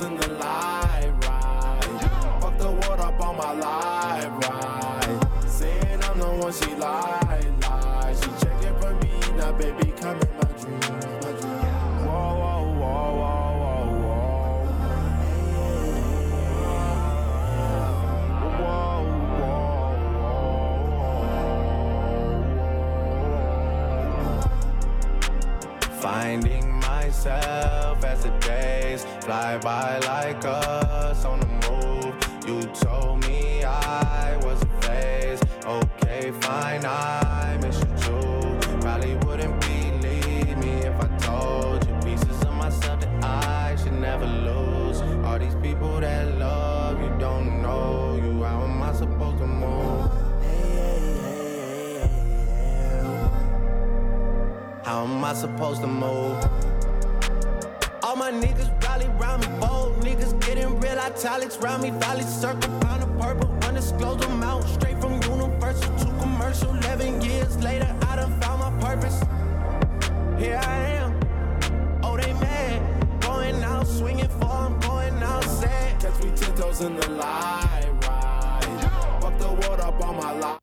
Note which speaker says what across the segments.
Speaker 1: in the light ride. Fuck the world up on my live fly by like us on the move. You told me I was a phase. Okay, fine, I miss you too. Probably wouldn't believe me if I told you pieces of myself that I should never lose. All these people that love you don't know you. How am I supposed to move? How am I supposed to move? All my niggas rally round me, bold niggas getting real italics round me. Valley circle, pound of purple, undisclosed amount. Straight from universal to commercial. 11 years later, I done found my purpose. Here I am. Oh, they mad. Going out swinging for, I'm going out sad. Catch me 10 toes in the light ride. Fuck the world up on my life.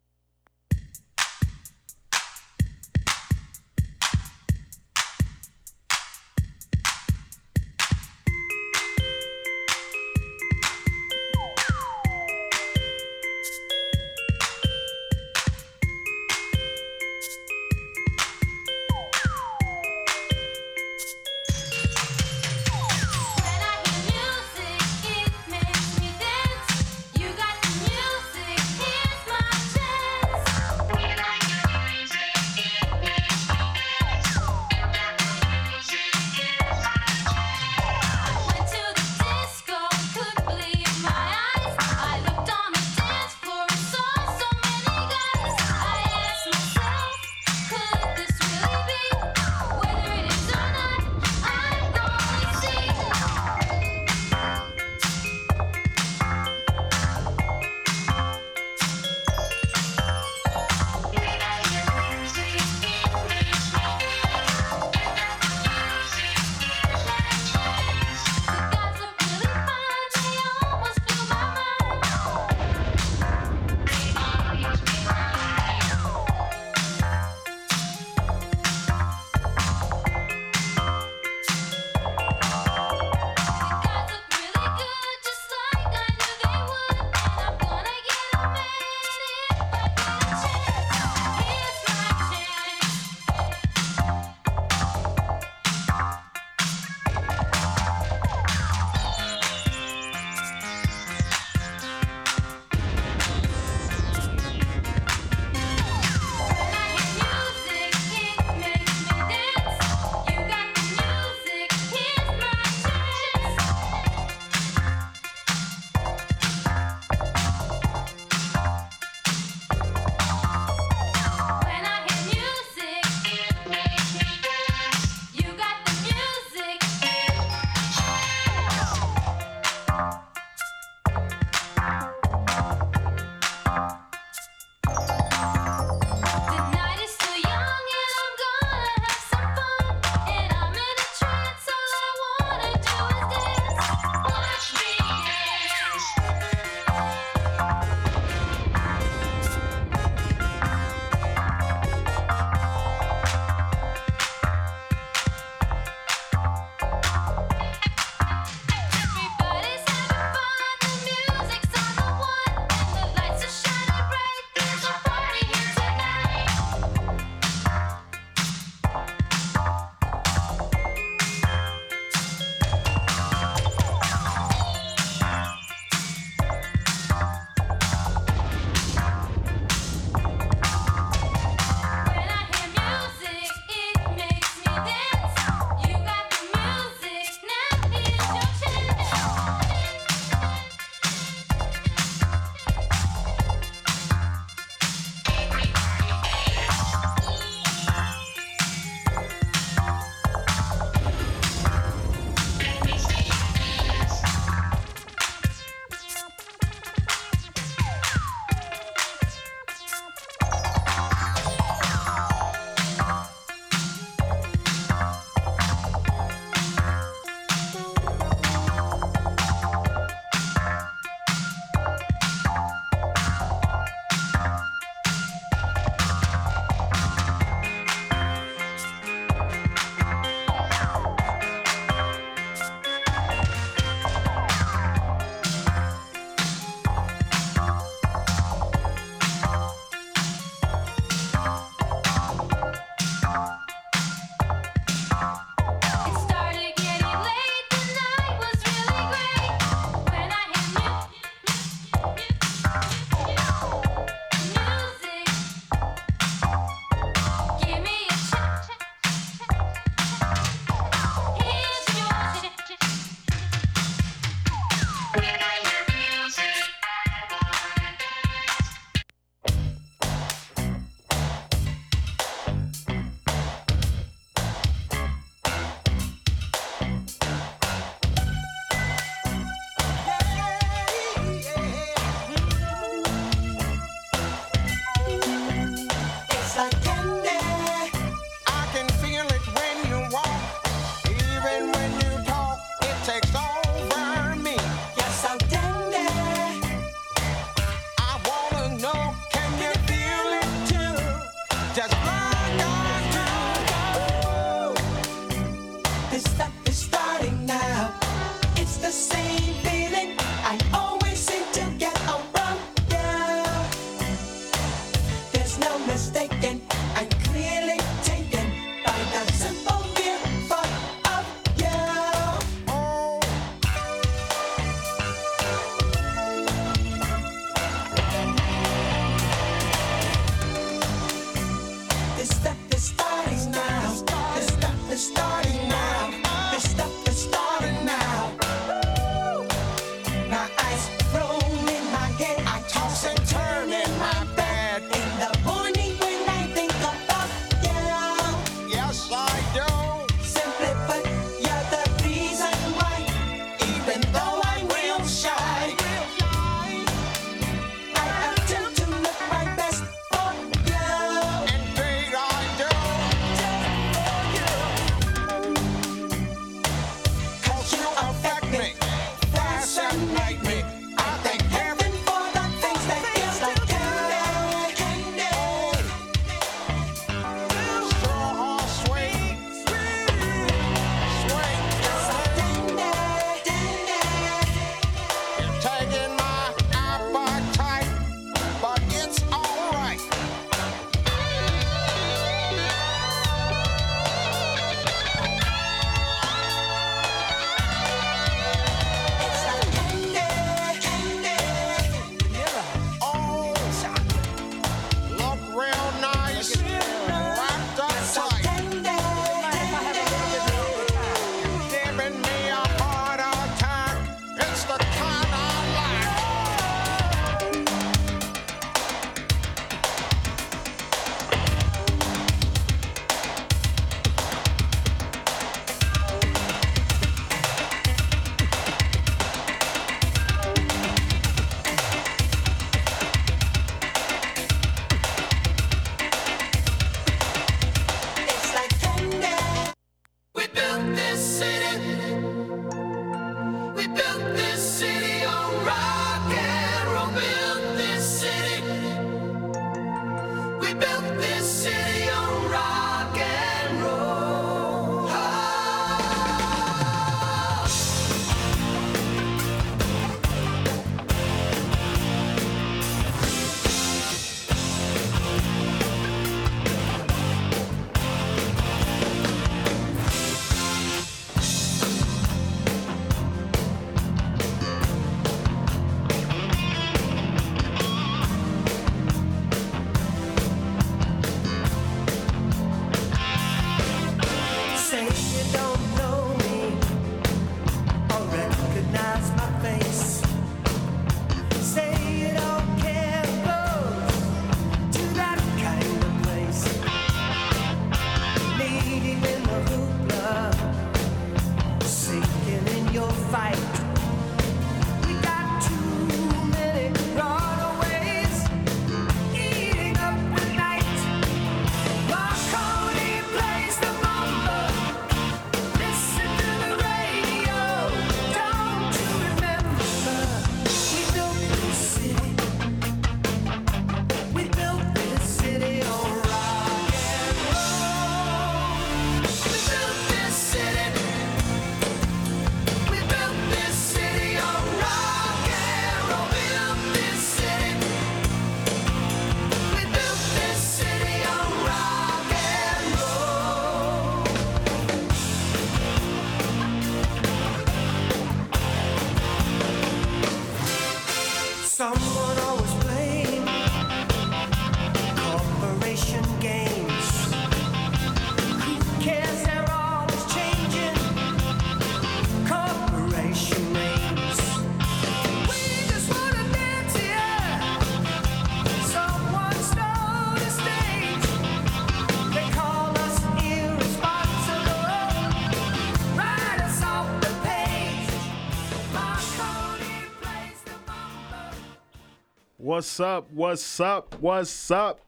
Speaker 2: What's up? What's up? What's up?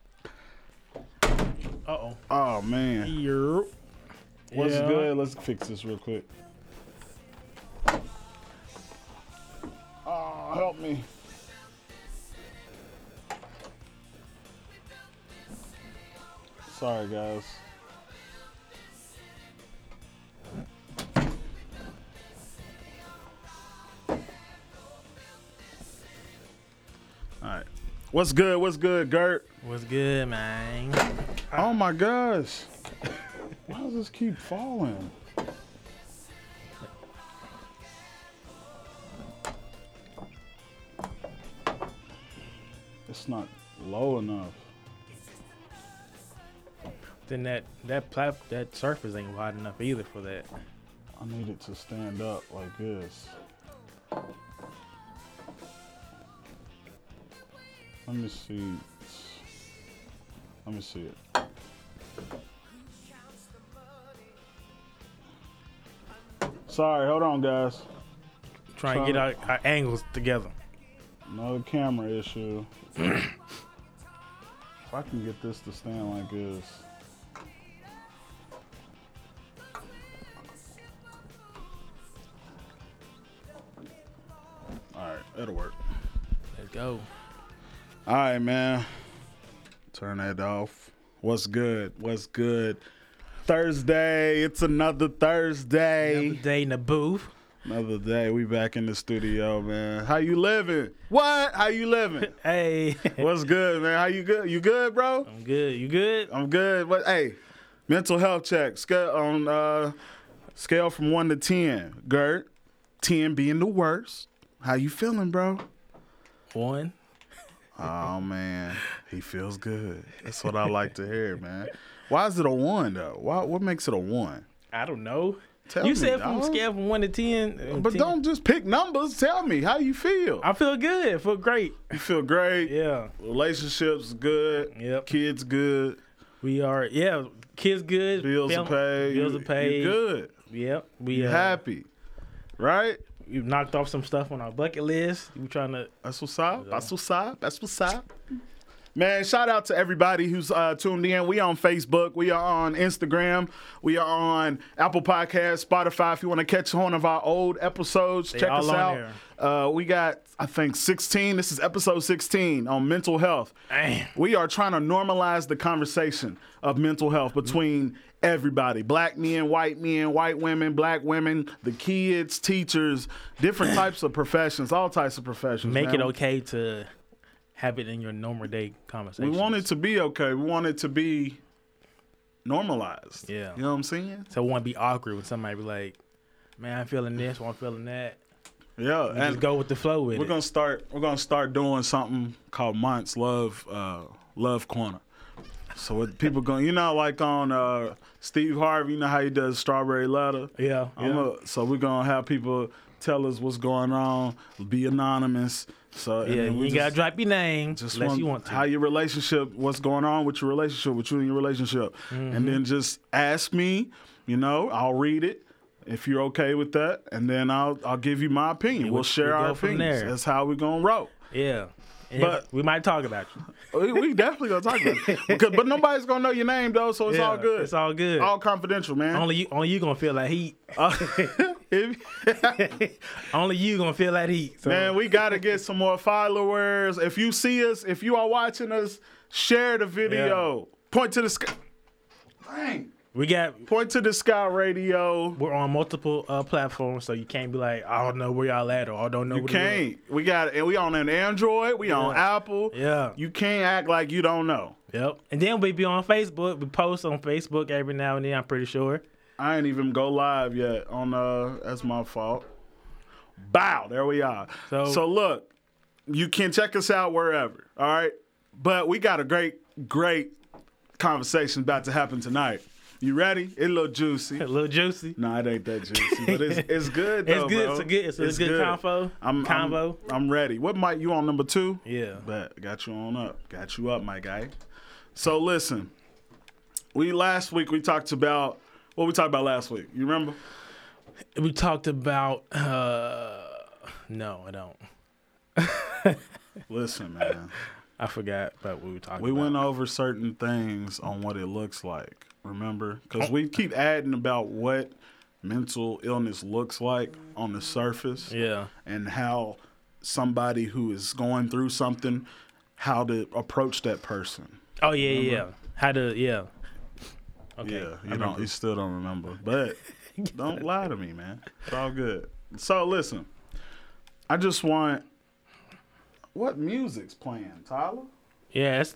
Speaker 3: Uh oh.
Speaker 2: Oh man,
Speaker 3: You're.
Speaker 2: what's
Speaker 3: Yeah.
Speaker 2: good? Let's fix this real quick. What's good? What's good, Gert?
Speaker 3: What's good, man?
Speaker 2: Oh my gosh. Why does this keep falling? It's not low enough.
Speaker 3: Then that that plat that surface ain't wide enough either for that.
Speaker 2: I need it to stand up like this. Let me see. Let me see it. Sorry, hold on, guys.
Speaker 3: Trying to get our, our angles together.
Speaker 2: Another camera issue. if I can get this to stand like this. Alright, man. Turn that off. What's good? What's good? Thursday. It's another Thursday.
Speaker 3: Another day in the booth.
Speaker 2: Another day. We back in the studio, man. How you living? What? How you living?
Speaker 3: Hey,
Speaker 2: What's good, man? How you good? You good, bro?
Speaker 3: I'm good. You good?
Speaker 2: I'm good. What? Hey, mental health check. Scale on uh, scale from one to ten. Gert, ten being the worst. How you feeling, bro?
Speaker 3: One.
Speaker 2: Oh man, he feels good. That's what I like to hear, man. Why is it a one though? Why? What makes it a one?
Speaker 3: I don't know.
Speaker 2: Tell me.
Speaker 3: you
Speaker 2: me,
Speaker 3: said from scale from one to ten. uh,
Speaker 2: But
Speaker 3: 10.
Speaker 2: don't just pick numbers. Tell me how you feel.
Speaker 3: I feel good. I feel great.
Speaker 2: You feel great.
Speaker 3: Yeah.
Speaker 2: Relationships good.
Speaker 3: Yep.
Speaker 2: Kids good.
Speaker 3: We are. Yeah. Kids good.
Speaker 2: Bills are
Speaker 3: fam-
Speaker 2: paid.
Speaker 3: Bills are paid.
Speaker 2: You good.
Speaker 3: Yep. We uh,
Speaker 2: happy. Right?
Speaker 3: We knocked off some stuff on our bucket list. We trying to.
Speaker 2: That's what's up. That's what's up. That's what's up. Man, shout out to everybody who's uh, tuned in. We on Facebook, we are on Instagram, we are on Apple Podcasts, Spotify. If you want to catch one of our old episodes, check
Speaker 3: all
Speaker 2: us out. Uh, we got, I think, 16. This is episode 16 on mental health.
Speaker 3: Damn.
Speaker 2: We are trying to normalize the conversation of mental health between everybody black men, white men, white women, black women, the kids, teachers, different types of professions, all types of professions.
Speaker 3: Make
Speaker 2: man.
Speaker 3: it okay to have it in your normal day conversation.
Speaker 2: We want it to be okay. We want it to be normalized.
Speaker 3: Yeah.
Speaker 2: You know what I'm saying?
Speaker 3: So it won't be awkward when somebody be like, "Man, I'm feeling this, or I'm feeling that."
Speaker 2: Yeah.
Speaker 3: And
Speaker 2: And
Speaker 3: just go with the flow with
Speaker 2: we're
Speaker 3: it.
Speaker 2: gonna start we're gonna start doing something called Monts Love uh Love Corner. So what people going you know like on uh Steve Harvey, you know how he does strawberry letter?
Speaker 3: yeah, yeah.
Speaker 2: a, so we're gonna have people tell us what's going on, be anonymous. So
Speaker 3: yeah, you
Speaker 2: just-
Speaker 3: gotta drop your name
Speaker 2: just
Speaker 3: unless
Speaker 2: want,
Speaker 3: you want to.
Speaker 2: how your relationship, what's going on with your relationship, with you and your relationship,
Speaker 3: Mm-hmm.
Speaker 2: and then just ask me. You know, I'll read it if you're okay with that, and then I'll I'll give you my opinion.
Speaker 3: Yeah,
Speaker 2: we'll
Speaker 3: we-
Speaker 2: share
Speaker 3: we
Speaker 2: our opinions.
Speaker 3: there.
Speaker 2: That's how we're gonna roll.
Speaker 3: yeah,
Speaker 2: But-
Speaker 3: we might talk about you.
Speaker 2: We, we definitely gonna talk about you. because, but nobody's gonna know your name though, so it's
Speaker 3: Yeah,
Speaker 2: all good.
Speaker 3: It's all good.
Speaker 2: all confidential, man.
Speaker 3: only you, only you gonna feel that heat. Only you gonna feel that heat. So.
Speaker 2: Man, we gotta get some more followers. If you see us, if you are watching us, share the video. Point to the sky. Dang.
Speaker 3: We got
Speaker 2: Point to the sky radio.
Speaker 3: we're on multiple uh, platforms, so you can't be like, I don't know where y'all at, or I don't know.
Speaker 2: You can't. We got and we on an Android. We on Apple.
Speaker 3: Yeah.
Speaker 2: You can't act like you don't know.
Speaker 3: Yep. And then we be on Facebook. We post on Facebook every now and then. I'm pretty sure.
Speaker 2: I ain't even go live yet on uh that's my fault. Bow, there we are. So,
Speaker 3: So-
Speaker 2: look, you can check us out wherever, all right? But we got a great, great conversation about to happen tonight. You ready? It a little juicy.
Speaker 3: A little juicy.
Speaker 2: No, it ain't that juicy, but it's it's good
Speaker 3: It's good.
Speaker 2: bro.
Speaker 3: It's a good. It's, a good convo.
Speaker 2: I'm, I'm
Speaker 3: combo.
Speaker 2: I'm ready. What mic you on number two?
Speaker 3: yeah.
Speaker 2: Bet got you on up. Got you up, my guy. So listen, we last week we talked about what we talked about last week. You remember?
Speaker 3: We talked about. uh No, I don't.
Speaker 2: Listen, man.
Speaker 3: I forgot about what we were talking
Speaker 2: We
Speaker 3: about.
Speaker 2: went over certain things on what it looks like. Remember? Oh. Because we keep adding about what mental illness looks like on the surface.
Speaker 3: Yeah.
Speaker 2: and how somebody who is going through something, how to approach that person.
Speaker 3: Oh yeah, yeah, yeah. How to yeah. Okay.
Speaker 2: Yeah, you don't, you still don't remember, but don't lie to me, man. It's all good. So listen, I just want what music's playing, Tyler?
Speaker 3: Yeah, that's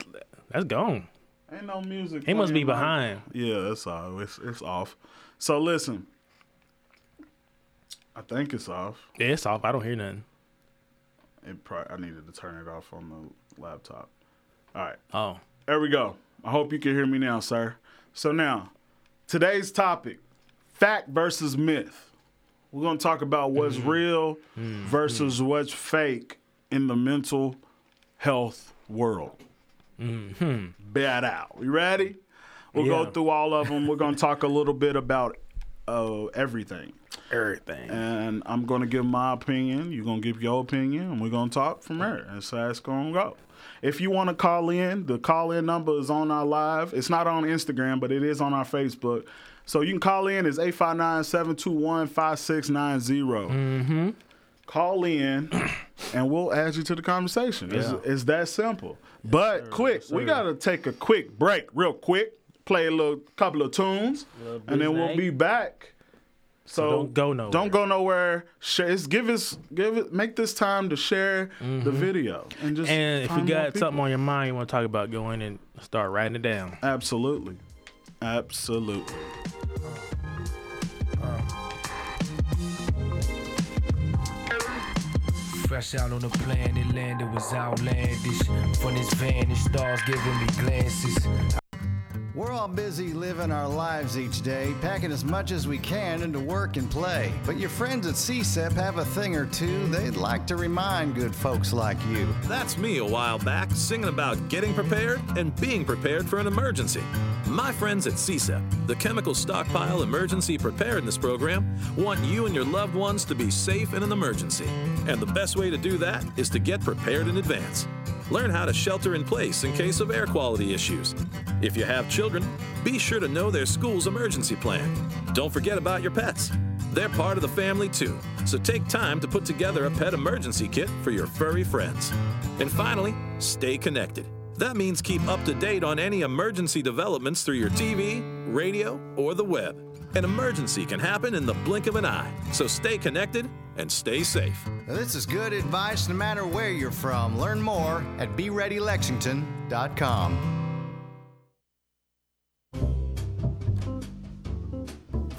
Speaker 3: that's gone.
Speaker 2: Ain't no music.
Speaker 3: He must be behind.
Speaker 2: Yeah, it's all. It's it's off. So listen, I think it's off.
Speaker 3: Yeah, it's off. I don't hear nothing.
Speaker 2: It probably, I needed to turn it off on the laptop. All right.
Speaker 3: Oh.
Speaker 2: There we go. I hope you can hear me now, sir. So now, today's topic: fact versus myth. We're gonna talk about what's mm-hmm. real mm-hmm. versus what's fake in the mental health world. Bet out. You ready? We'll
Speaker 3: Yeah.
Speaker 2: go through all of them. We're gonna talk a little bit about uh, everything,
Speaker 3: Everything.
Speaker 2: and I'm gonna give my opinion. You're gonna give your opinion, and we're gonna talk from there. That's how it's gonna go. If you want to call in, the call in number is on our live. It's not on Instagram, but it is on our Facebook. So you can call in. It's 859 721 5690.
Speaker 3: Mm-hmm.
Speaker 2: Call in and we'll add you to the conversation. It's, it's that simple. But quick, we got to take a quick break, real quick. Play a little couple of tunes,
Speaker 3: Little
Speaker 2: and then we'll be back. So,
Speaker 3: don't go nowhere.
Speaker 2: Don't go nowhere. Share, it's, give us, give it, make this time to share the video and just.
Speaker 3: Mm-hmm. And if you got something on your mind you want to talk about, go in and start writing it down.
Speaker 2: absolutely, absolutely.
Speaker 4: Fresh out on the planet, land it was outlandish. From this vantage, stars giving me glances.
Speaker 5: We're all busy living our lives each day, packing as much as we can into work and play. But your friends at CSEP have a thing or two they'd like to remind good folks like you.
Speaker 6: That's me a while back singing about getting prepared and being prepared for an emergency. My friends at CSEP, the Chemical Stockpile Emergency Preparedness Program, want you and your loved ones to be safe in an emergency. And the best way to do that is to get prepared in advance. Learn how to shelter in place in case of air quality issues. If you have children, be sure to know their school's emergency plan. Don't forget about your pets. They're part of the family too, so take time to put together a pet emergency kit for your furry friends. And finally, stay connected. That means keep up to date on any emergency developments through your TV, radio, or the web. An emergency can happen in the blink of an eye, so stay connected and stay safe.
Speaker 5: This is good advice no matter where you're from. Learn more at BeReadyLexington.com.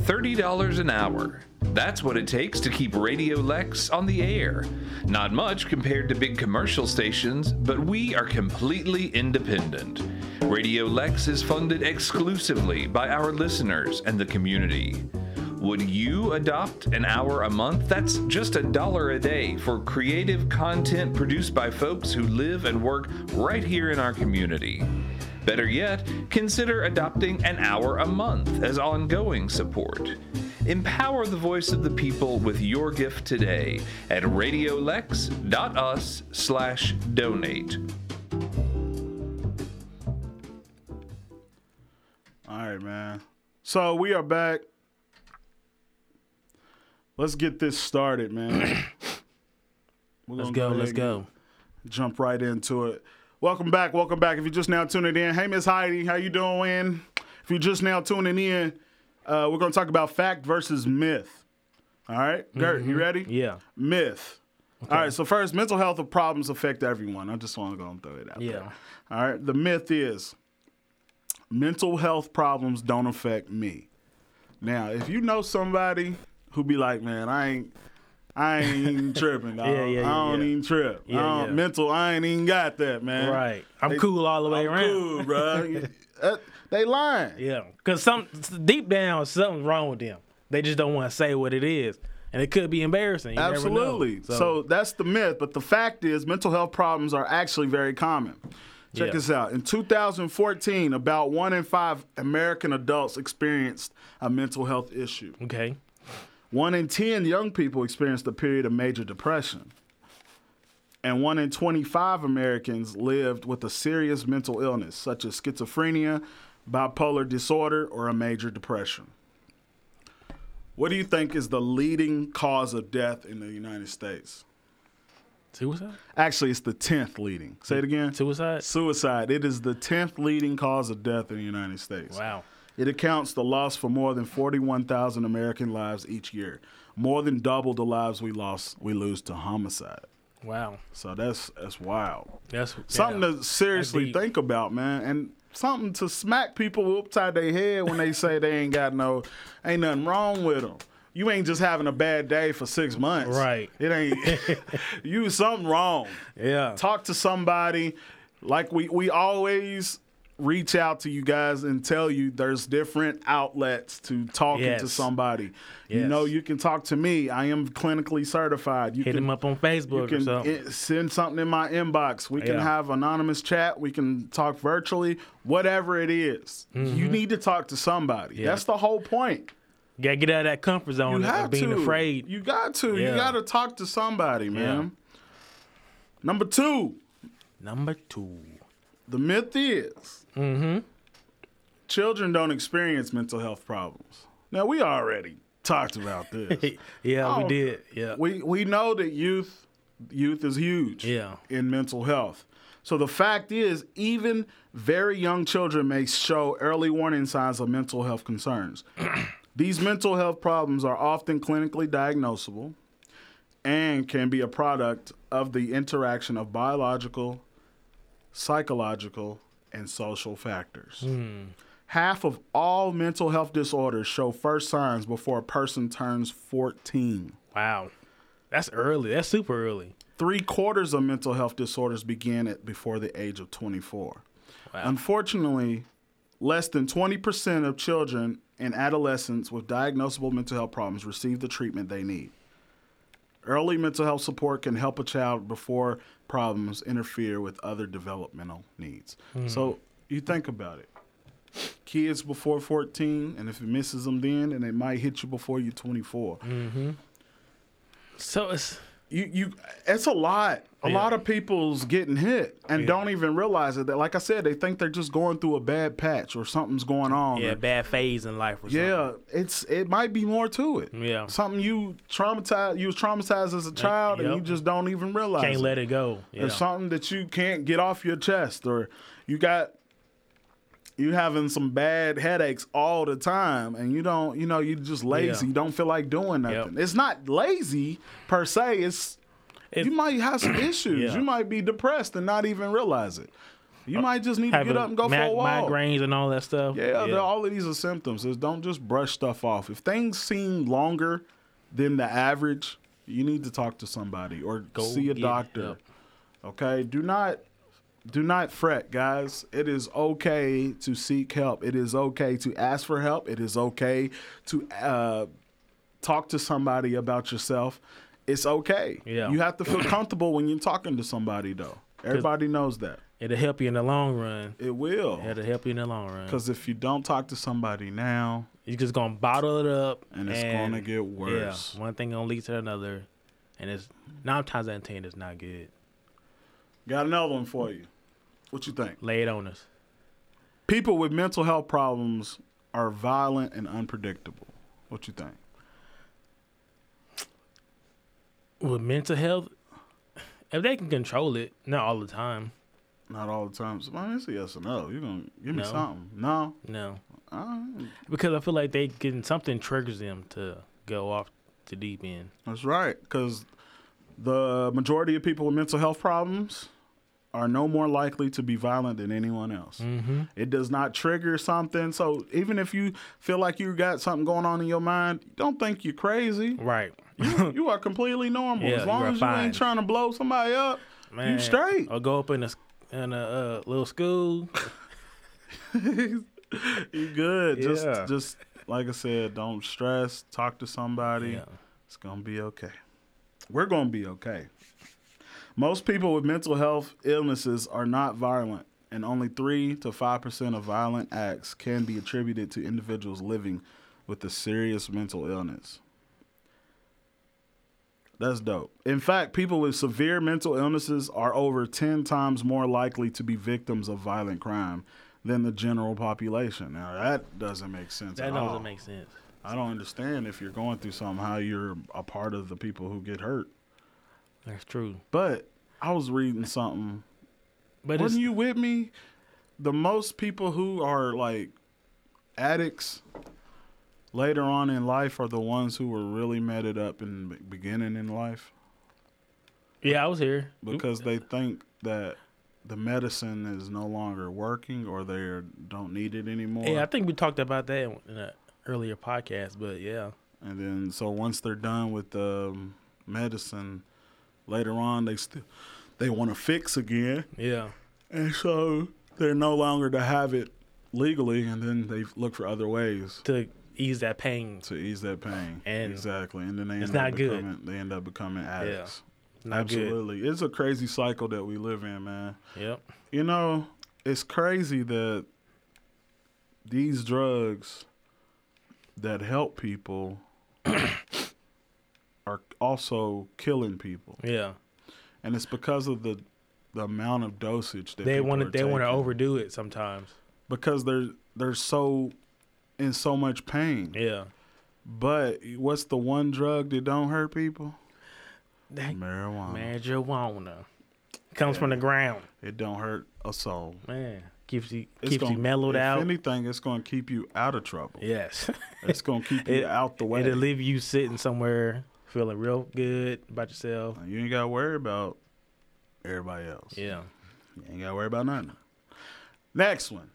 Speaker 7: $30 an hour. That's what it takes to keep Radio Lex on the air. Not much compared to big commercial stations, but we are completely independent. Radio Lex is funded exclusively by our listeners and the community. Would you adopt an hour a month? That's just a dollar a day for creative content produced by folks who live and work right here in our community. Better yet, consider adopting an hour a month as ongoing support. Empower the voice of the people with your gift today at radiolex.us slash donate.
Speaker 2: All right, man. So we are back. Let's get this started, man. We're
Speaker 3: Let's go. Let's go.
Speaker 2: Jump right into it. Welcome back. Welcome back. If you're just now tuning in, hey Miss Heidi, how you doing? If you're just now tuning in, uh, we're gonna talk about fact versus myth. All right, Gert, you ready?
Speaker 3: Mm-hmm. Yeah.
Speaker 2: Myth. All right. So first, mental health problems affect everyone. I just want to go and throw it out
Speaker 3: Yeah.
Speaker 2: there. All right. The myth is mental health problems don't affect me. Now, if you know somebody who be like, man, I ain't, I ain't even tripping. Dog.
Speaker 3: Yeah, yeah, yeah,
Speaker 2: I don't
Speaker 3: yeah.
Speaker 2: even trip.
Speaker 3: Yeah,
Speaker 2: I don't-
Speaker 3: yeah.
Speaker 2: Mental, I ain't even got that, man.
Speaker 3: Right. I'm
Speaker 2: They-
Speaker 3: cool all the way
Speaker 2: I'm
Speaker 3: around.
Speaker 2: cool, bro. Uh, they lying.
Speaker 3: Yeah, because some deep down something's wrong with them. They just don't want to say what it is, and it could be embarrassing. You.
Speaker 2: Absolutely. So. that's the myth. But the fact is, mental health problems are actually very common. Check
Speaker 3: Yeah.
Speaker 2: this out. In 2014, about one in five American adults experienced a mental health issue.
Speaker 3: okay,
Speaker 2: One in 10 young people experienced a period of major depression. And one in 25 Americans lived with a serious mental illness, such as schizophrenia, bipolar disorder, or a major depression. What do you think is the leading cause of death in the United States?
Speaker 3: suicide.
Speaker 2: Actually, it's the 10th leading. Say it again.
Speaker 3: Suicide.
Speaker 2: Suicide. It is the 10th leading cause of death in the United States.
Speaker 3: Wow.
Speaker 2: It accounts the loss for more than 41,000 American lives each year. More than double the lives we lost we lose to homicide.
Speaker 3: Wow.
Speaker 2: So that's that's wild.
Speaker 3: That's
Speaker 2: Something
Speaker 3: yeah.
Speaker 2: to seriously think about, man. And something to smack people upside their head when they say they ain't got no ain't nothing wrong with them. You ain't just having a bad day for 6 months.
Speaker 3: Right.
Speaker 2: It ain't you something wrong
Speaker 3: Yeah.
Speaker 2: talk to somebody like we we always reach out to you guys and tell you there's different outlets to talking to
Speaker 3: Yes.
Speaker 2: somebody you know you can talk to me i am clinically certified you
Speaker 3: Hit
Speaker 2: can
Speaker 3: him up on
Speaker 2: you
Speaker 3: Facebook or
Speaker 2: can
Speaker 3: something.
Speaker 2: send something in my inbox we can
Speaker 3: Yeah.
Speaker 2: have anonymous chat we can talk virtually whatever it is. you need to talk to somebody
Speaker 3: Mm-hmm. Yeah.
Speaker 2: that's the whole point
Speaker 3: You gotta get out of that comfort zone
Speaker 2: you
Speaker 3: of
Speaker 2: have
Speaker 3: being
Speaker 2: to
Speaker 3: afraid.
Speaker 2: you got to you got to talk to somebody man number two
Speaker 3: Number two.
Speaker 2: The myth is
Speaker 3: Mm-hmm.
Speaker 2: children don't experience mental health problems. Now we already talked about this.
Speaker 3: yeah, we
Speaker 2: Oh,
Speaker 3: did. Yeah.
Speaker 2: we we know that youth youth is huge
Speaker 3: Yeah.
Speaker 2: in mental health. So the fact is, even very young children may show early warning signs of mental health concerns. These mental health problems are often clinically diagnosable and can be a product of the interaction of biological, psychological, and social factors. Hmm. Half of all mental health disorders show first signs before a person turns 14.
Speaker 3: Wow. That's early. That's super early.
Speaker 2: Three quarters of mental health disorders begin at before the age of 24.
Speaker 3: Wow.
Speaker 2: Unfortunately, less than 20% of children and adolescents with diagnosable mental health problems receive the treatment they need. Early mental health support can help a child before problems interfere with other developmental needs. Hmm. So you think about it. Kids before 14, and if it misses them then, and it might hit you before you're 24. Mm-hmm.
Speaker 3: So it's
Speaker 2: you you it's a lot. A
Speaker 3: Yeah.
Speaker 2: lot of people's getting hit and
Speaker 3: Yeah.
Speaker 2: don't even realize it. That like I said, they think they're just going through a bad patch or something's going on.
Speaker 3: Yeah,
Speaker 2: or-
Speaker 3: bad phase in life or something.
Speaker 2: yeah, it's it might be more to it.
Speaker 3: Yeah.
Speaker 2: something you traumatized. You was traumatized as a child, and you just don't even realize.
Speaker 3: Can't
Speaker 2: it.
Speaker 3: let it go. Yeah.
Speaker 2: Or something that you can't get off your chest, or you got you having some bad headaches all the time, and you don't, you know, you just lazy.
Speaker 3: Yeah.
Speaker 2: You don't feel like doing
Speaker 3: Yep.
Speaker 2: nothing. It's not lazy per se. It's you might have some issues.
Speaker 3: Yeah.
Speaker 2: You might be depressed and not even realize it. You uh, might just need to get up and go for a walk.
Speaker 3: migraines and all that stuff.
Speaker 2: Yeah, they're- all of these are symptoms. Don't just brush stuff off. If things seem longer than the average, you need to talk to somebody or
Speaker 3: Go
Speaker 2: see a doctor. Okay, do not do not fret, guys. It is okay to seek help. It is okay to ask for help. It is okay to uh, talk to somebody about yourself. It's okay.
Speaker 3: Yeah.
Speaker 2: You have to feel comfortable when you're talking to somebody, though. Everybody knows that.
Speaker 3: It'll help you in the long run.
Speaker 2: It will.
Speaker 3: It'll help you in the long run.
Speaker 2: Because if you don't talk to somebody now,
Speaker 3: You're just gonna bottle it up,
Speaker 2: And it's gonna get worse.
Speaker 3: Yeah, one thing gonna lead to another, and it's nine times out of ten it's not good.
Speaker 2: got another one for you. What you think?
Speaker 3: Lay it on us.
Speaker 2: People with mental health problems are violent and unpredictable. What you think?
Speaker 3: With mental health, if they can control it, not all the time.
Speaker 2: Not all the time. So, man, it's a yes or no. You gonna give me
Speaker 3: No.
Speaker 2: something? No.
Speaker 3: No,
Speaker 2: Uh,
Speaker 3: because I feel like they getting something triggers them to go off the deep end.
Speaker 2: that's right. Because the majority of people with mental health problems are no more likely to be violent than anyone else.
Speaker 3: Mm-hmm.
Speaker 2: It does not trigger something. So even if you feel like you got something going on in your mind, don't think you're crazy.
Speaker 3: Right.
Speaker 2: You, you are completely normal.
Speaker 3: Yeah,
Speaker 2: as long as you
Speaker 3: fine.
Speaker 2: ain't trying to blow somebody up, Man, you straight.
Speaker 3: Or go up in a in a uh, little school.
Speaker 2: You good.
Speaker 3: Yeah.
Speaker 2: Just just like I said, don't stress. Talk to somebody.
Speaker 3: Yeah.
Speaker 2: It's gonna be okay. We're gonna be okay. Most people with mental health illnesses are not violent, and only three to five percent of violent acts can be attributed to individuals living with a serious mental illness. That's dope. In fact, people with severe mental illnesses are over 10 times more likely to be victims of violent crime than the general population. Now, that doesn't make sense
Speaker 3: That
Speaker 2: at
Speaker 3: doesn't make sense.
Speaker 2: I don't understand if you're going through something how you're a part of the people who get hurt.
Speaker 3: That's true.
Speaker 2: But I was reading something.
Speaker 3: But it's,
Speaker 2: Wasn't you with me? The most people who are like addicts later on in life are the ones who were really met it up in the beginning in life
Speaker 3: yeah, I was here.
Speaker 2: because they think that the medicine is no longer working or they don't need it anymore.
Speaker 3: Yeah, I think we talked about that in an earlier podcast. But yeah,
Speaker 2: And then so once they're done with the medicine, later on they still they want to fix again,
Speaker 3: yeah,
Speaker 2: and so they're no longer to have it legally, and then they look for other ways
Speaker 3: to ease that pain.
Speaker 2: to ease that pain.
Speaker 3: And
Speaker 2: exactly, and then they
Speaker 3: it's
Speaker 2: end up
Speaker 3: not good.
Speaker 2: becoming they end up becoming addicts.
Speaker 3: Not
Speaker 2: Absolutely, it's a crazy cycle that we live in, man.
Speaker 3: Yep.
Speaker 2: You know, it's crazy that these drugs that help people also killing people,
Speaker 3: Yeah.
Speaker 2: and it's because of the the amount of dosage that
Speaker 3: They want to. They want to overdo it sometimes.
Speaker 2: because they're they're so in so much pain.
Speaker 3: Yeah.
Speaker 2: But what's the one drug that don't hurt people?
Speaker 3: That
Speaker 2: Marijuana.
Speaker 3: marijuana comes from the ground.
Speaker 2: It don't hurt a soul.
Speaker 3: Man, keeps you
Speaker 2: It's
Speaker 3: keeps
Speaker 2: gonna-
Speaker 3: you mellowed
Speaker 2: if
Speaker 3: out.
Speaker 2: anything, it's going to keep you out of trouble.
Speaker 3: yes.
Speaker 2: It's going to keep you
Speaker 3: It-
Speaker 2: out the way.
Speaker 3: It'll leave you sitting somewhere feeling real good about yourself.
Speaker 2: You ain't got to worry about everybody else.
Speaker 3: Yeah.
Speaker 2: You ain't got to worry about nothing. Next one.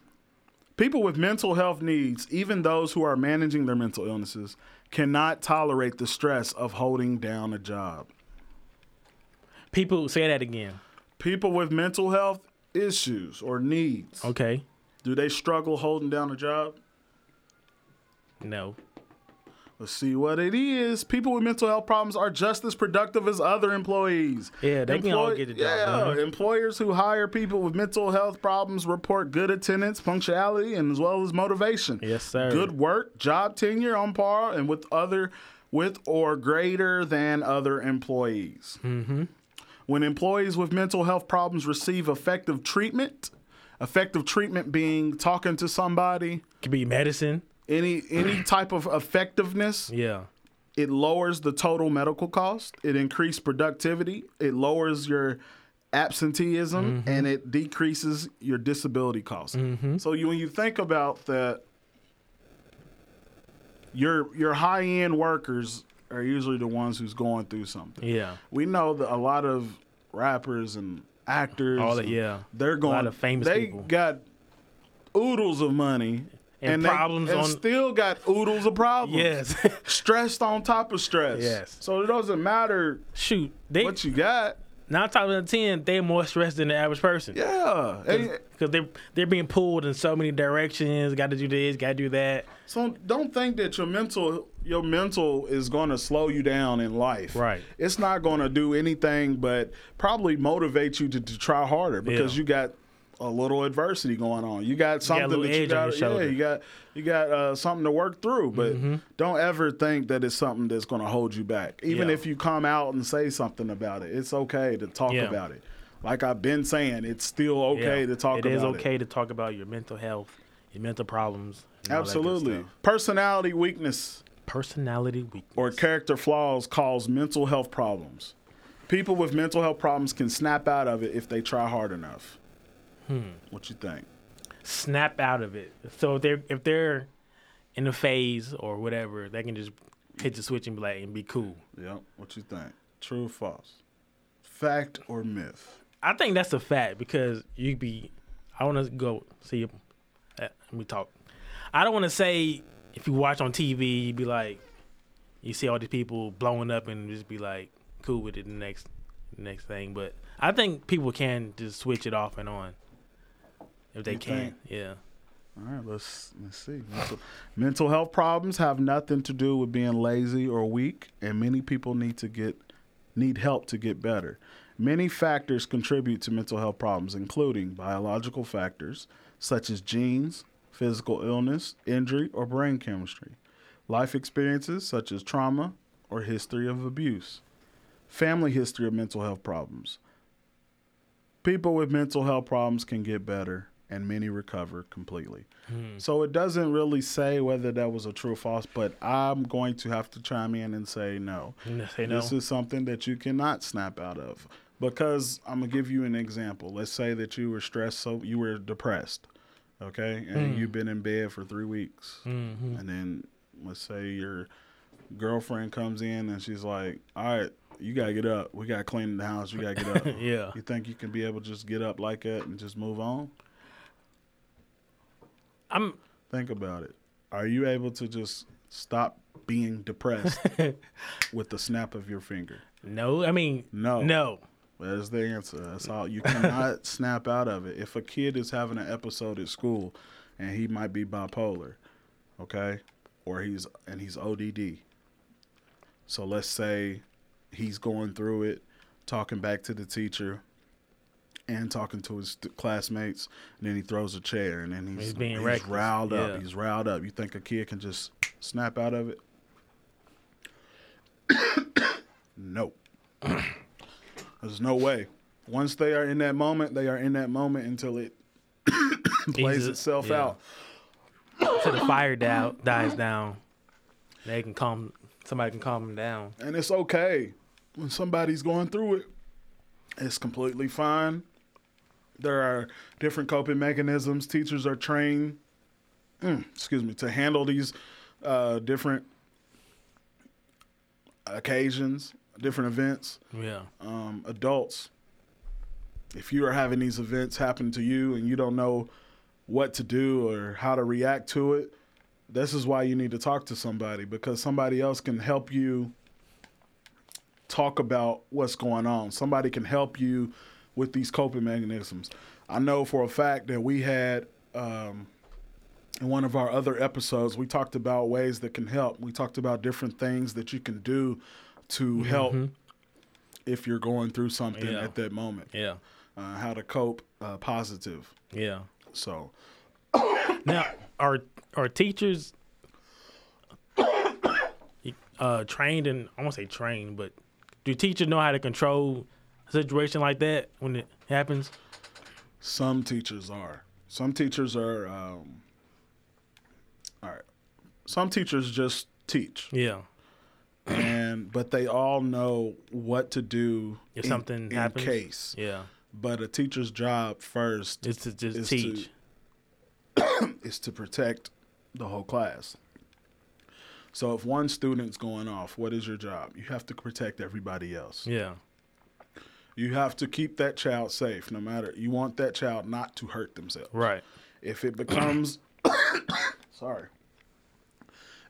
Speaker 2: People with mental health needs, even those who are managing their mental illnesses, cannot tolerate the stress of holding down a job.
Speaker 3: People say that again.
Speaker 2: People with mental health issues or needs,
Speaker 3: Okay.
Speaker 2: do they struggle holding down a job?
Speaker 3: No.
Speaker 2: Let's see what it is. People with mental health problems are just as productive as other employees.
Speaker 3: Yeah, they can all get the job
Speaker 2: yeah,
Speaker 3: done.
Speaker 2: employers who hire people with mental health problems report good attendance, punctuality, and as well as motivation.
Speaker 3: Yes, sir.
Speaker 2: Good work, job tenure on par, and with other with or greater than other employees. Mm-hmm. When employees with mental health problems receive effective treatment, effective treatment being talking to somebody,
Speaker 3: Could be medicine.
Speaker 2: Any any type of effectiveness,
Speaker 3: Yeah.
Speaker 2: it lowers the total medical cost, it increases productivity, it lowers your absenteeism, mm-hmm. and it decreases your disability costs. Mm-hmm. So you, when you think about that, your your high end workers are usually the ones who's going through something.
Speaker 3: Yeah.
Speaker 2: We know that a lot of rappers and actors,
Speaker 3: All that- yeah.
Speaker 2: they're
Speaker 3: A
Speaker 2: going.
Speaker 3: lot of famous
Speaker 2: they
Speaker 3: people.
Speaker 2: got oodles of money.
Speaker 3: And
Speaker 2: they-
Speaker 3: problems
Speaker 2: and
Speaker 3: on-
Speaker 2: still got oodles of problems
Speaker 3: Yes.
Speaker 2: stressed on top of stress.
Speaker 3: Yes.
Speaker 2: So it doesn't matter
Speaker 3: Shoot. They
Speaker 2: what you got.
Speaker 3: nine times out of ten, they're more stressed than the average person.
Speaker 2: Yeah.
Speaker 3: Because they're they're being pulled in so many directions. Got to do this. Got to do that.
Speaker 2: so don't think that your mental your mental is going to slow you down in life.
Speaker 3: Right.
Speaker 2: It's not going to do anything but probably motivate you to, to try harder because
Speaker 3: Yeah.
Speaker 2: you got a little adversity going on. You got something
Speaker 3: little
Speaker 2: that you got. Yeah, you got you got uh, something to work through. But
Speaker 3: Mm-hmm.
Speaker 2: don't ever think that it's something that's going to hold you back. Even
Speaker 3: Yeah.
Speaker 2: if you come out and say something about it, it's okay to talk
Speaker 3: Yeah.
Speaker 2: about it. Like I've been saying, it's still okay
Speaker 3: Yeah.
Speaker 2: to talk
Speaker 3: It
Speaker 2: about
Speaker 3: is
Speaker 2: it.
Speaker 3: okay to talk about your mental health, your mental problems. and all that good
Speaker 2: Absolutely. Personality weakness
Speaker 3: Personality weakness.
Speaker 2: or character flaws cause mental health problems. People with mental health problems can snap out of it if they try hard enough.
Speaker 3: Hmm.
Speaker 2: What you think?
Speaker 3: snap out of it. So if they're if they're in a phase or whatever, they can just hit the switch and be like and be cool.
Speaker 2: Yep. What you think? True or false? Fact or myth?
Speaker 3: I think that's a fact because you be. I want to go see. uh, Let me talk. I don't want to say if you watch on TV, you'd be like, you see all these people blowing up and just be like cool with it. The next, the next thing, but I think people can just switch it off and on if they
Speaker 2: You
Speaker 3: can.
Speaker 2: think?
Speaker 3: Yeah.
Speaker 2: All right, let's let's see. Mental, mental health problems have nothing to do with being lazy or weak, and many people need to get need help to get better. Many factors contribute to mental health problems, including biological factors such as genes, physical illness, injury, or brain chemistry, life experiences such as trauma or history of abuse, family history of mental health problems. People with mental health problems can get better, and many recover completely. Hmm. So it doesn't really say whether that was a true or false, but I'm going to have to chime in and say no.
Speaker 3: Mm, say no.
Speaker 2: This is something that you cannot snap out of. Because I'm gonna give you an example. Let's say that you were stressed, so you were depressed, okay, and hmm. you've been in bed for three weeks, mm-hmm. and then let's say your girlfriend comes in and she's like, "All right, you gotta get up. We gotta clean the house. You gotta get up."
Speaker 3: Yeah.
Speaker 2: You think you can be able to just get up like that and just move on?
Speaker 3: I'm
Speaker 2: Think about it. Are you able to just stop being depressed with the snap of your finger?
Speaker 3: no. I mean
Speaker 2: No.
Speaker 3: no.
Speaker 2: That's the answer. That's all. You cannot snap out of it. If a kid is having an episode at school and he might be bipolar, okay, or he's and he's ODD. So let's say he's going through it, talking back to the teacher and talking to his classmates, and then he throws a chair and then he's,
Speaker 3: He's being
Speaker 2: he's
Speaker 3: reckless.
Speaker 2: riled up.
Speaker 3: Yeah.
Speaker 2: He's riled up. You think a kid can just snap out of it? nope. There's no way. Once they are in that moment, they are in that moment until it plays itself
Speaker 3: yeah.
Speaker 2: out.
Speaker 3: Till the fire down dies down. They can calm somebody can calm them down.
Speaker 2: And it's okay when somebody's going through it. It's completely fine. There are different coping mechanisms. Teachers are trained, mm, excuse me, to handle these uh, different occasions, different events.
Speaker 3: Yeah.
Speaker 2: um, adults, if you are having these events happen to you and you don't know what to do or how to react to it, this is why you need to talk to somebody because somebody else can help you talk about what's going on. Somebody can help you with these coping mechanisms. I know for a fact that we had um, in one of our other episodes, we talked about ways that can help. We talked about different things that you can do to help if you're going through something
Speaker 3: Yeah.
Speaker 2: at that moment.
Speaker 3: Yeah.
Speaker 2: Uh, how to cope uh, positive.
Speaker 3: Yeah.
Speaker 2: So
Speaker 3: Now, are are teachers? uh, trained and I won't say trained, but do teachers know how to control situation like that when it happens?
Speaker 2: Some teachers are. Some teachers are. Um, all right. Some teachers just teach,
Speaker 3: Yeah.
Speaker 2: and but they all know what to do
Speaker 3: If
Speaker 2: in-
Speaker 3: something
Speaker 2: in
Speaker 3: happens.
Speaker 2: case.
Speaker 3: Yeah.
Speaker 2: But a teacher's job first
Speaker 3: It's to just
Speaker 2: Is
Speaker 3: teach.
Speaker 2: to- is to protect the whole class. So if one student's going off, what is your job? You have to protect everybody else.
Speaker 3: yeah.
Speaker 2: You have to keep that child safe, no matter. You want that child not to hurt themselves.
Speaker 3: Right.
Speaker 2: If it becomes, sorry,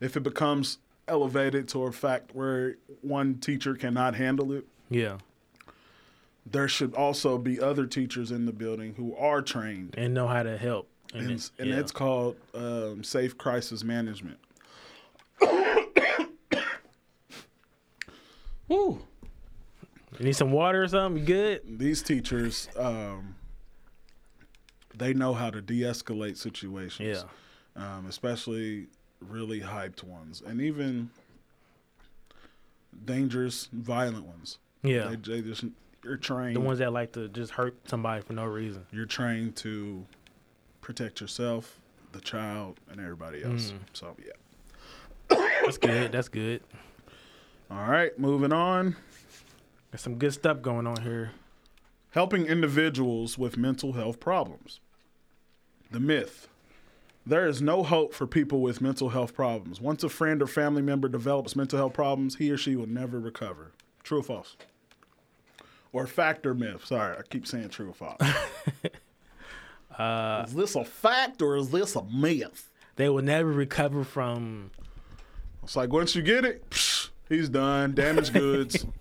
Speaker 2: if it becomes elevated to a fact where one teacher cannot handle it,
Speaker 3: Yeah.
Speaker 2: there should also be other teachers in the building who are trained,
Speaker 3: And know how to help.
Speaker 2: and, and
Speaker 3: yeah.
Speaker 2: it's called um, safe crisis management. Woo.
Speaker 3: You need some water or something? You good?
Speaker 2: These teachers, um, they know how to de-escalate situations.
Speaker 3: Yeah.
Speaker 2: um, especially really hyped ones, and even dangerous, violent ones.
Speaker 3: Yeah.
Speaker 2: They, they just you're trained.
Speaker 3: the ones that like to just hurt somebody for no reason.
Speaker 2: you're trained to protect yourself, the child, and everybody else.
Speaker 3: Mm.
Speaker 2: So yeah.
Speaker 3: That's good. That's good.
Speaker 2: All right, moving on.
Speaker 3: There's some good stuff going on here.
Speaker 2: Helping individuals with mental health problems. The myth. There is no hope for people with mental health problems. Once a friend or family member develops mental health problems, he or she will never recover. True or false? Or fact or myth? Sorry, I keep saying true or false. uh, is this a fact or is this a myth?
Speaker 3: They will never recover from.
Speaker 2: It's like once you get it, psh, he's done. Damaged goods.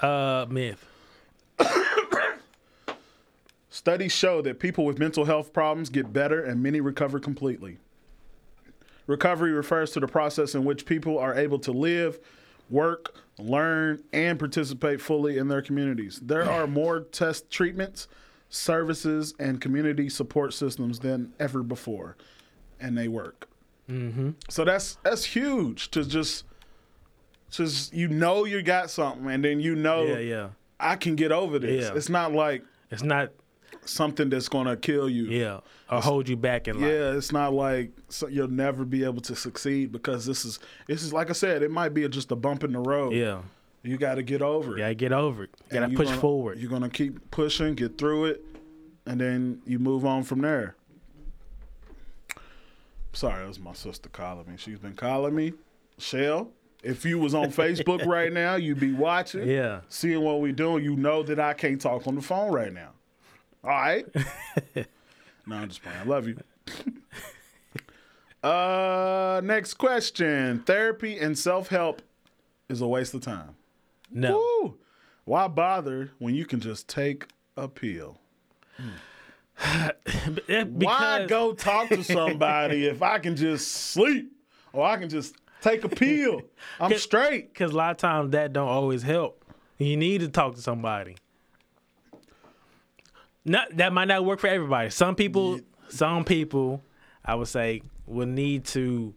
Speaker 3: Uh, myth.
Speaker 2: Studies show that people with mental health problems get better and many recover completely. Recovery refers to the process in which people are able to live, work, learn, and participate fully in their communities. There are more test treatments, services, and community support systems than ever before, and they work. Mm-hmm. So that's that's huge to just just you know you got something, and then you know
Speaker 3: Yeah, yeah.
Speaker 2: I can get over this.
Speaker 3: Yeah.
Speaker 2: It's not like
Speaker 3: It's not.
Speaker 2: something that's gonna kill you.
Speaker 3: Yeah. Or hold you back in life.
Speaker 2: Yeah, it's not like so you'll never be able to succeed because this is this is like I said, it might be just a bump in the road.
Speaker 3: Yeah.
Speaker 2: you got to get over
Speaker 3: You
Speaker 2: it.
Speaker 3: gotta get over it. You gotta push
Speaker 2: gonna-
Speaker 3: forward.
Speaker 2: You're gonna keep pushing, get through it, and then you move on from there. Sorry, that was my sister calling me. She's been calling me. Shell, if you was on Facebook right now, you'd be watching.
Speaker 3: Yeah.
Speaker 2: seeing what we're doing, you know that I can't talk on the phone right now. All right. no, I'm just playing. I love you. uh, next question: Therapy and self help is a waste of time.
Speaker 3: No.
Speaker 2: Woo! Why bother when you can just take a pill?
Speaker 3: Eh,
Speaker 2: Why go talk to somebody if I can just sleep or I can just take a pill? I'm straight.
Speaker 3: Because a lot of times that don't always help. You need to talk to somebody. Not that might not work for everybody. Some people, some people, I would say, will need to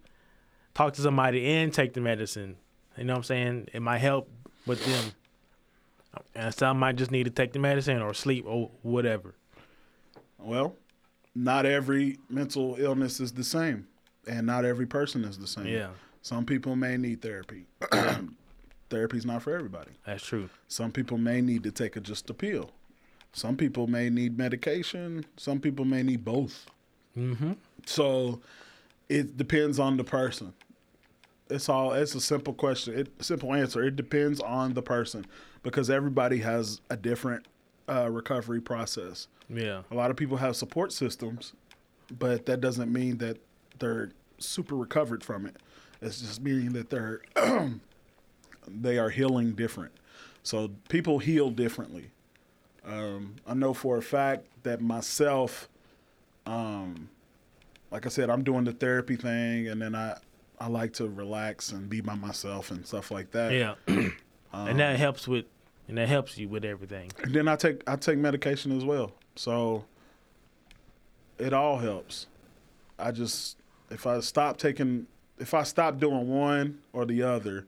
Speaker 3: talk to somebody and take the medicine. You know what I'm saying? It might help with them. And some might just need to take the medicine or sleep or whatever.
Speaker 2: Well, not every mental illness is the same, and not every person is the same.
Speaker 3: Yeah.
Speaker 2: Some people may need therapy. Therapy's not for everybody.
Speaker 3: That's true.
Speaker 2: Some people may need to take a, just a pill. Some people may need medication. Some people may need both. Mm-hmm. So it depends on the person. It's all. It's a simple question. It simple answer. It depends on the person because everybody has a different uh, recovery process.
Speaker 3: Yeah.
Speaker 2: A lot of people have support systems, but that doesn't mean that they're super recovered from it. It's just meaning that they're they are healing different. So people heal differently. Um, I know for a fact that myself, um, like I said, I'm doing the therapy thing, and then I I like to relax and be by myself and stuff like that.
Speaker 3: Yeah.
Speaker 2: Um,
Speaker 3: and that helps with, and that helps you with everything.
Speaker 2: And then I take I take medication as well. So it all helps. I just if I stop taking if I stop doing one or the other,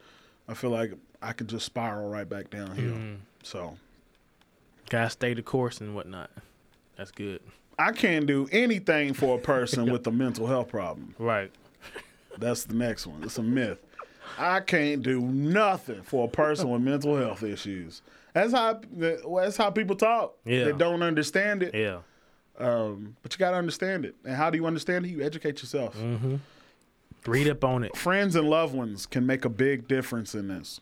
Speaker 2: I feel like I could just spiral right back downhill.
Speaker 3: Mm-hmm.
Speaker 2: So
Speaker 3: Gotta stay the course and whatnot. That's good.
Speaker 2: I can't do anything for a person with a mental health problem.
Speaker 3: Right.
Speaker 2: That's the next one. It's a myth. I can't do nothing for a person with mental health issues. That's how that's how people talk.
Speaker 3: Yeah.
Speaker 2: They don't understand it.
Speaker 3: Yeah.
Speaker 2: Um, but you got to understand it. And how do you understand it? You educate yourself.
Speaker 3: Mm-hmm. Read up on it.
Speaker 2: Friends and loved ones can make a big difference in this.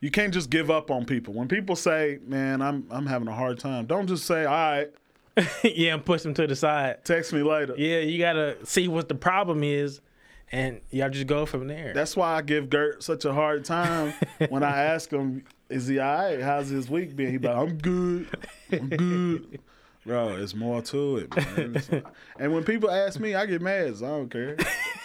Speaker 2: You can't just give up on people. When people say, "Man, I'm I'm having a hard time," don't just say, "All right,
Speaker 3: yeah, and push them to the side.
Speaker 2: text me later."
Speaker 3: Yeah, you gotta see what the problem is, and y'all just go from there.
Speaker 2: That's why I give Gert such a hard time when I ask him, "Is he all right? How's his week been?" He be like, "I'm good. I'm good." Bro, it's more to it, man. And when people ask me, I get mad. So I don't care.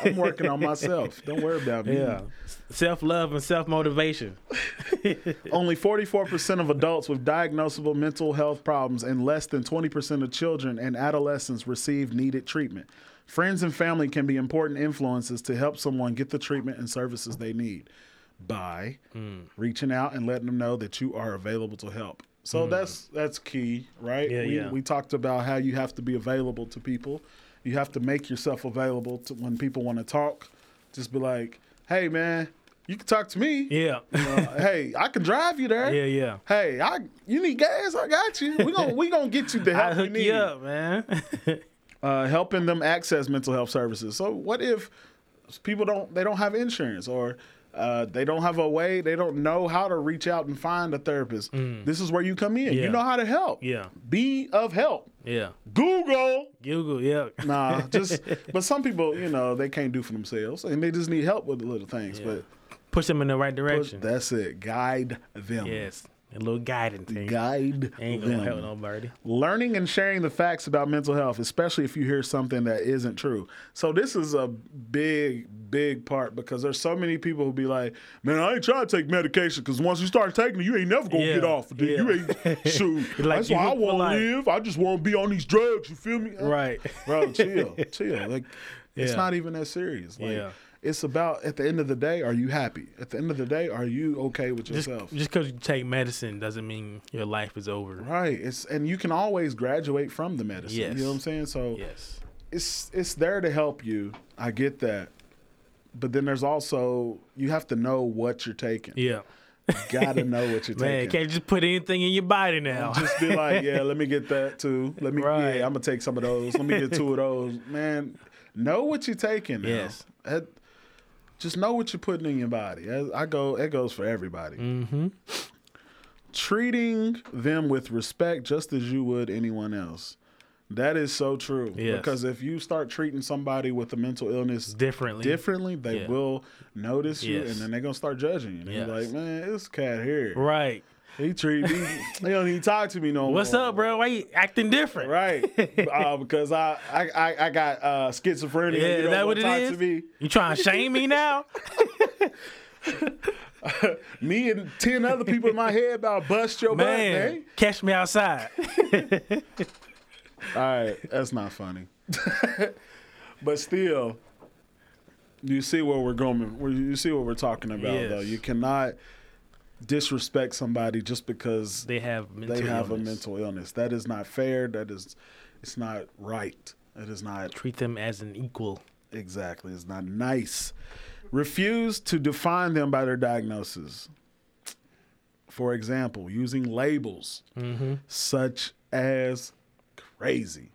Speaker 2: I'm working on myself. Don't worry about me.
Speaker 3: yeah, self love and self motivation.
Speaker 2: Only 44% of adults with diagnosable mental health problems and less than 20% of children and adolescents receive needed treatment. Friends and family can be important influences to help someone get the treatment and services they need by hmm. reaching out and letting them know that you are available to help. So that's that's key, right?
Speaker 3: Yeah,
Speaker 2: we,
Speaker 3: yeah.
Speaker 2: we talked about how you have to be available to people. You have to make yourself available to when people want to talk. Just be like, "Hey, man, you can talk to me."
Speaker 3: Yeah,
Speaker 2: hey, I can drive you there.
Speaker 3: yeah, yeah.
Speaker 2: Hey, I you need gas? I got you. We gonna we gonna get you the
Speaker 3: I
Speaker 2: help you
Speaker 3: hook
Speaker 2: need.
Speaker 3: you up, man.
Speaker 2: Uh, helping them access mental health services. So what if people don't they don't have insurance or uh, they don't have a way they don't know how to reach out and find a therapist? This is where you come in.
Speaker 3: Mm. Yeah.
Speaker 2: You know how to help.
Speaker 3: yeah,
Speaker 2: Be of help.
Speaker 3: yeah.
Speaker 2: Google.
Speaker 3: Google, yeah.
Speaker 2: Nah, just but some people you know they can't do for themselves and they just need help with the little things.
Speaker 3: Yeah.
Speaker 2: But
Speaker 3: Push them in the right direction.
Speaker 2: that's it. Guide them.
Speaker 3: Yes, a little guidance. thing.
Speaker 2: Guide
Speaker 3: ain't gonna help nobody.
Speaker 2: learning and sharing the facts about mental health, especially if you hear something that isn't true. So this is a big, big part because there's so many people who be like, "Man, I ain't trying to take medication because once you start taking it, you ain't never gonna
Speaker 3: Yeah,
Speaker 2: get off. of it. You ain't shoot.
Speaker 3: Like
Speaker 2: That's why I
Speaker 3: hooked for
Speaker 2: want
Speaker 3: life.
Speaker 2: to live. I just want to be on these drugs. You feel me?
Speaker 3: Right.
Speaker 2: bro. Chill, chill. Like it's not even that serious. Like,
Speaker 3: Yeah.
Speaker 2: It's about at the end of the day, are you happy? At the end of the day, are you okay with yourself?
Speaker 3: just because you take medicine doesn't mean your life is over.
Speaker 2: Right. It's and you can always graduate from the medicine.
Speaker 3: Yes.
Speaker 2: You know what I'm saying? So
Speaker 3: Yes.
Speaker 2: it's it's there to help you. I get that. But then there's also you have to know what you're taking.
Speaker 3: Yeah.
Speaker 2: You gotta know what you're
Speaker 3: Man,
Speaker 2: taking.
Speaker 3: can't just put anything in your body now.
Speaker 2: just be like, yeah, let me get that too. Let me
Speaker 3: Right.
Speaker 2: yeah, I'm gonna take some of those. Let me get two of those. Man, know what you're taking. Now.
Speaker 3: Yes.
Speaker 2: That- just know what you're putting in your body. I go, it goes for everybody.
Speaker 3: mm-hmm.
Speaker 2: treating them with respect just as you would anyone else. That is so true.
Speaker 3: Yes.
Speaker 2: Because if you start treating somebody with a mental illness
Speaker 3: Differently.
Speaker 2: differently, they
Speaker 3: Yeah.
Speaker 2: will notice you
Speaker 3: Yes.
Speaker 2: and then they're gonna start judging you.
Speaker 3: Yes.
Speaker 2: Like, man, this cat here.
Speaker 3: Right.
Speaker 2: He treat me he don't even talk to me no more.
Speaker 3: What's up, bro? Why you acting different?
Speaker 2: Right. uh, because I, I, I, I got uh, schizophrenia.
Speaker 3: Yeah,
Speaker 2: you
Speaker 3: is that what it is?
Speaker 2: to me.
Speaker 3: You trying to shame me now?
Speaker 2: Me and ten other people in my head about bust your butt,
Speaker 3: Man,
Speaker 2: man.
Speaker 3: catch me outside.
Speaker 2: All right, that's not funny. but still, you see where we're going. You see what we're talking about,
Speaker 3: Yes.
Speaker 2: though. You cannot disrespect somebody just because
Speaker 3: They have mental
Speaker 2: they have
Speaker 3: illness.
Speaker 2: a mental illness. That is not fair. That is, it's not right. It is not
Speaker 3: Treat them as an equal.
Speaker 2: exactly. It's not nice. Refuse to define them by their diagnosis. For example, using labels
Speaker 3: Mm-hmm.
Speaker 2: such as crazy.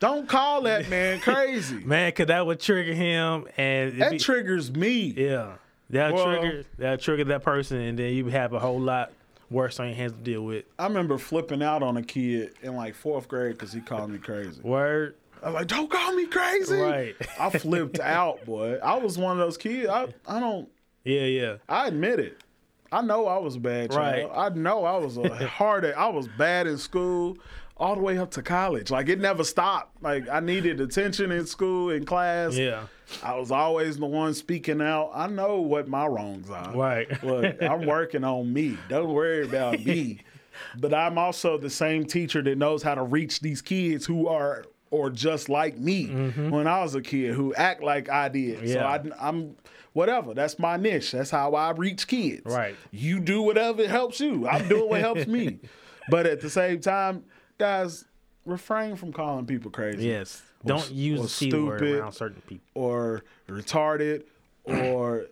Speaker 2: Don't call that man crazy.
Speaker 3: Man, cause that would trigger him and
Speaker 2: that
Speaker 3: be-
Speaker 2: triggers me.
Speaker 3: Yeah. That'll
Speaker 2: Well-
Speaker 3: trigger that'll trigger that person and then you have a whole lot worse on your hands to deal with.
Speaker 2: I remember flipping out on a kid in like fourth grade because he called me crazy.
Speaker 3: Word.
Speaker 2: I was like, "Don't call me crazy."
Speaker 3: Right.
Speaker 2: I flipped out, boy. I was one of those kids. I I don't.
Speaker 3: Yeah, yeah.
Speaker 2: I admit it. I know I was a bad child.
Speaker 3: Right.
Speaker 2: I know I was a hard. I was bad in school, all the way up to college. Like it never stopped. Like I needed attention in school, in class.
Speaker 3: Yeah.
Speaker 2: I was always the one speaking out. I know what my wrongs are.
Speaker 3: Right.
Speaker 2: Look, I'm working on me. Don't worry about me. But I'm also the same teacher that knows how to reach these kids who are or just like me when I was a kid who act like I did. So
Speaker 3: Mm-hmm. Yeah.
Speaker 2: I, I'm whatever. That's my niche. That's how I reach kids.
Speaker 3: Right.
Speaker 2: You do whatever helps you. I'm doing what helps me. But at the same time, guys, refrain from calling people crazy.
Speaker 3: Yes.
Speaker 2: Or
Speaker 3: Don't
Speaker 2: s-
Speaker 3: use
Speaker 2: or
Speaker 3: the C word
Speaker 2: stupid.
Speaker 3: around certain people.
Speaker 2: or retarded or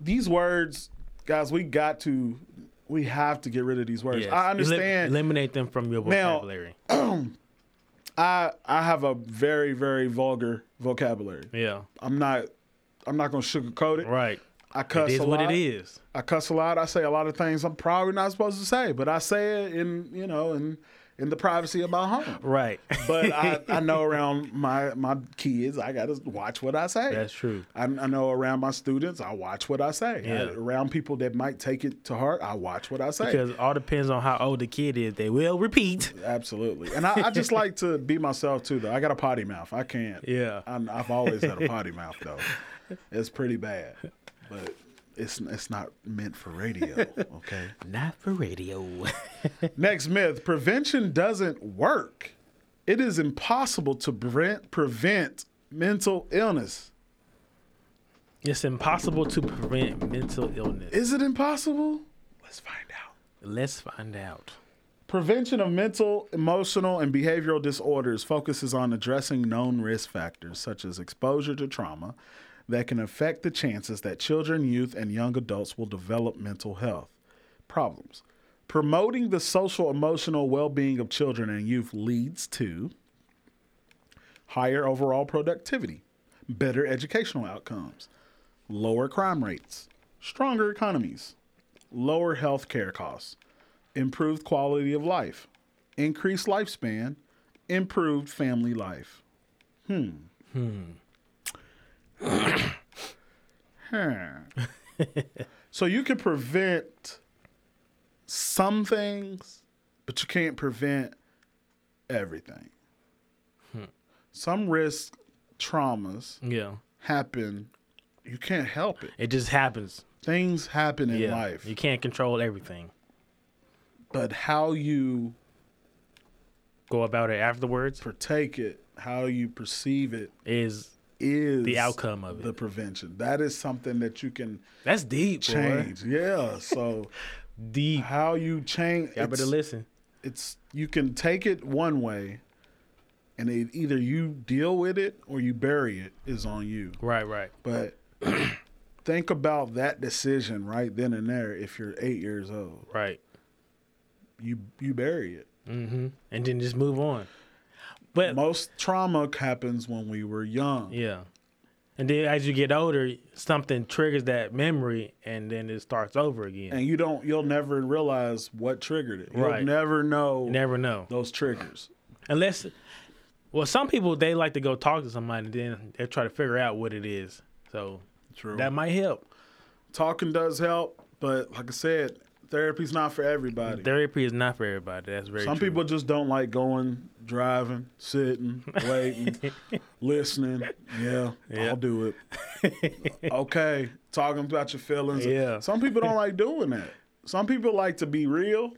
Speaker 2: these words, guys, we got to we have to get rid of these words.
Speaker 3: Yes.
Speaker 2: I
Speaker 3: Elim-
Speaker 2: understand.
Speaker 3: eliminate them from your vocabulary. Now-.
Speaker 2: I I have a very very vulgar vocabulary.
Speaker 3: yeah.
Speaker 2: I'm not I'm not gonna sugarcoat it.
Speaker 3: Right.
Speaker 2: I cuss
Speaker 3: It is
Speaker 2: a
Speaker 3: what it is.
Speaker 2: I cuss a lot. I say a lot of things I'm probably not supposed to say, but I say it in you know in in the privacy of my home.
Speaker 3: Right.
Speaker 2: But I, I know around my my kids, I gotta watch what I say.
Speaker 3: That's true.
Speaker 2: I, I know around my students, I watch what I say.
Speaker 3: Yeah.
Speaker 2: I- around people that might take it to heart, I watch what I say.
Speaker 3: Because all depends on how old the kid is. They will repeat.
Speaker 2: Absolutely. And I, I just like to be myself too, though. I got a potty mouth. I can't.
Speaker 3: Yeah.
Speaker 2: I'm, I've always had a potty mouth, though. It's pretty bad, but it's it's not meant for radio. Okay.
Speaker 3: Not for radio.
Speaker 2: Next myth: prevention doesn't work. It is impossible to prevent prevent mental illness.
Speaker 3: it's impossible to prevent mental illness.
Speaker 2: Is it impossible? Let's find out.
Speaker 3: Let's find out.
Speaker 2: Prevention of mental, emotional, and behavioral disorders focuses on addressing known risk factors such as exposure to trauma that can affect the chances that children, youth, and young adults will develop mental health problems. Promoting the social emotional well being of children and youth leads to higher overall productivity, better educational outcomes, lower crime rates, stronger economies, lower health care costs, improved quality of life, increased lifespan, improved family life. Hmm. Hmm. Hmm. so you can prevent some things, but you can't prevent everything. Hmm. Some risk traumas
Speaker 3: Yeah.
Speaker 2: happen. You can't help it.
Speaker 3: It just happens.
Speaker 2: Things happen in
Speaker 3: yeah.
Speaker 2: life.
Speaker 3: You can't control everything.
Speaker 2: but how you
Speaker 3: Go about it afterwards
Speaker 2: partake it, how you perceive it,
Speaker 3: is
Speaker 2: is
Speaker 3: the outcome of
Speaker 2: the
Speaker 3: it.
Speaker 2: prevention. That is something that you can
Speaker 3: That's deep, boy.
Speaker 2: change. Yeah. So
Speaker 3: Deep.
Speaker 2: how you change
Speaker 3: Y'all better listen.
Speaker 2: it's you can take it one way and it, either you deal with it or you bury it is on you.
Speaker 3: Right, right.
Speaker 2: But think about that decision right then and there if you're 8 years old.
Speaker 3: Right.
Speaker 2: You you bury it.
Speaker 3: Mm-hmm. And then just move on. But
Speaker 2: Most trauma happens when we were young.
Speaker 3: yeah. And then as you get older, something triggers that memory and then it starts over again.
Speaker 2: and you don't you'll never realize what triggered it. You'll
Speaker 3: Right.
Speaker 2: never know
Speaker 3: you never know.
Speaker 2: those triggers.
Speaker 3: Unless well, some people they like to go talk to somebody and then they try to figure out what it is. So
Speaker 2: True.
Speaker 3: that might help.
Speaker 2: Talking does help, but like I said, therapy's not for everybody.
Speaker 3: Therapy is not for everybody. That's very
Speaker 2: Some
Speaker 3: true.
Speaker 2: people just don't like going, driving, sitting, waiting, listening. Yeah,
Speaker 3: Yeah.
Speaker 2: I'll do it. okay, talking about your feelings.
Speaker 3: Yeah.
Speaker 2: Some people don't like doing that. Some people like to be real.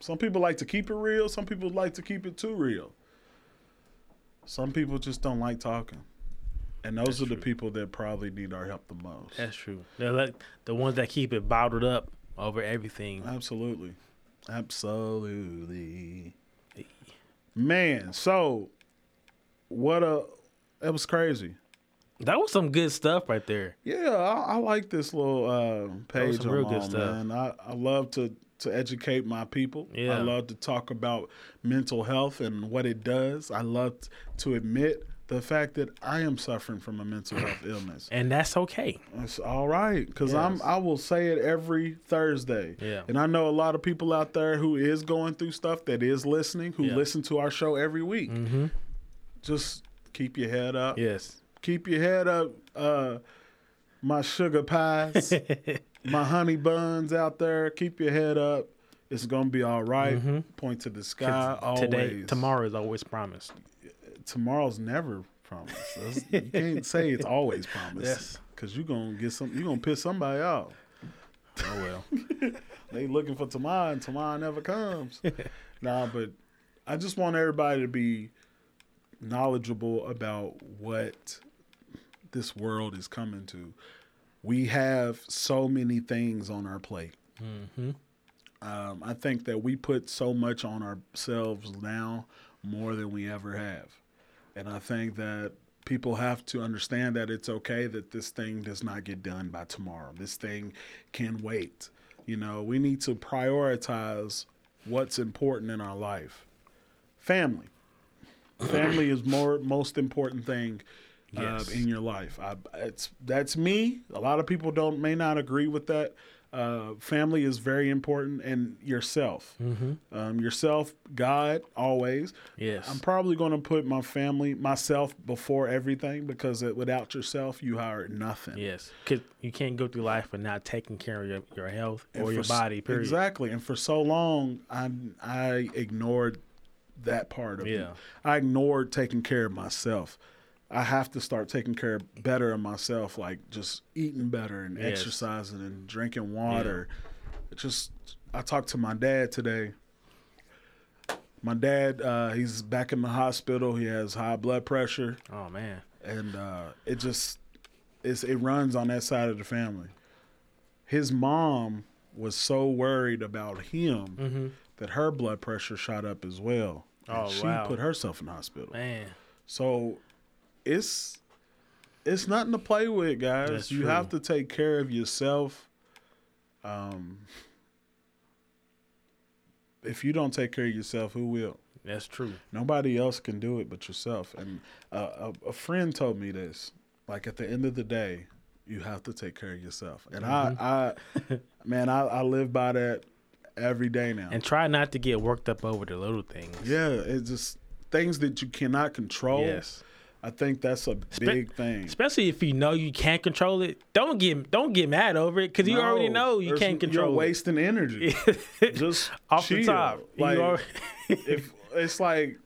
Speaker 2: Some people like to keep it real. Some people like to keep it too real. Some people just don't like talking. And those are the people that probably need our help the most.
Speaker 3: That's true. They're like the ones that keep it bottled up over everything.
Speaker 2: Absolutely. Absolutely. Man, so what a that was crazy.
Speaker 3: That was some good stuff right there.
Speaker 2: Yeah, I, I like this little uh, page I'm
Speaker 3: real good stuff.
Speaker 2: man. I, I love to to educate my people.
Speaker 3: Yeah.
Speaker 2: I love to talk about mental health and what it does. I love to admit the fact that I am suffering from a mental health illness.
Speaker 3: And that's okay.
Speaker 2: It's all right because I'm. I will say it every Thursday.
Speaker 3: Yeah.
Speaker 2: And I know a lot of people out there who is going through stuff that is listening, who
Speaker 3: Yeah.
Speaker 2: listen to our show every week.
Speaker 3: Mm-hmm.
Speaker 2: Just keep your head up.
Speaker 3: Yes.
Speaker 2: Keep your head up. Uh, my sugar pies, my honey buns out there. Keep your head up. It's gonna be all right. Point to the sky. Always.
Speaker 3: Mm-hmm. Today, tomorrow is always promised.
Speaker 2: Tomorrow's never promised. That's- you can't say it's always promised.
Speaker 3: Yes.
Speaker 2: Cause you gonna get some. You gonna piss somebody off.
Speaker 3: Oh well.
Speaker 2: They looking for tomorrow, and tomorrow never comes. nah, but I just want everybody to be knowledgeable about what this world is coming to. We have so many things on our plate. Um, I think that we put so much on ourselves now more than we ever have. And I think that people have to understand that it's okay that this thing does not get done by tomorrow. This thing can wait. You know, we need to prioritize what's important in our life. Family. Family is more most important thing uh,
Speaker 3: Yes.
Speaker 2: in your life. I, it's that's me. A lot of people don't may not agree with that. Uh, family is very important, and yourself, um, yourself, God, always.
Speaker 3: Yes.
Speaker 2: I'm probably going to put my family, myself, before everything because it, without yourself, you are nothing.
Speaker 3: Yes, because you can't go through life without taking care of your, your health
Speaker 2: And
Speaker 3: or your
Speaker 2: for s-
Speaker 3: body. Period.
Speaker 2: Exactly. And for so long, I I ignored that part of
Speaker 3: Yeah.
Speaker 2: me. I ignored taking care of myself. I have to start taking care better of myself, like just eating better and
Speaker 3: Yes.
Speaker 2: exercising and drinking water. It Just I talked to my dad today. My dad, uh, he's back in the hospital. He has high blood pressure
Speaker 3: Oh man.
Speaker 2: and uh, it just it's, it runs on that side of the family. His mom was so worried about him that her blood pressure shot up as well. And
Speaker 3: Mm-hmm. Oh,
Speaker 2: she
Speaker 3: wow.
Speaker 2: put herself in the hospital.
Speaker 3: Man.
Speaker 2: So it's it's nothing to play with, guys.
Speaker 3: That's
Speaker 2: you
Speaker 3: true.
Speaker 2: have to take care of yourself. Um, if you don't take care of yourself, who will?
Speaker 3: That's true.
Speaker 2: Nobody else can do it but yourself. And uh, a, a friend told me this. Like at the end of the day, you have to take care of yourself. And I, I, man, I, I live by that every day now.
Speaker 3: And try not to get worked up over the little things.
Speaker 2: yeah, it's just things that you cannot control.
Speaker 3: Yes.
Speaker 2: I think that's a big thing.
Speaker 3: Especially if you know you can't control it, don't get don't get mad over it because you already know you can't control
Speaker 2: You're
Speaker 3: it.
Speaker 2: wasting energy. just
Speaker 3: Off
Speaker 2: chill.
Speaker 3: the top, you
Speaker 2: Like,
Speaker 3: are-
Speaker 2: if it's like,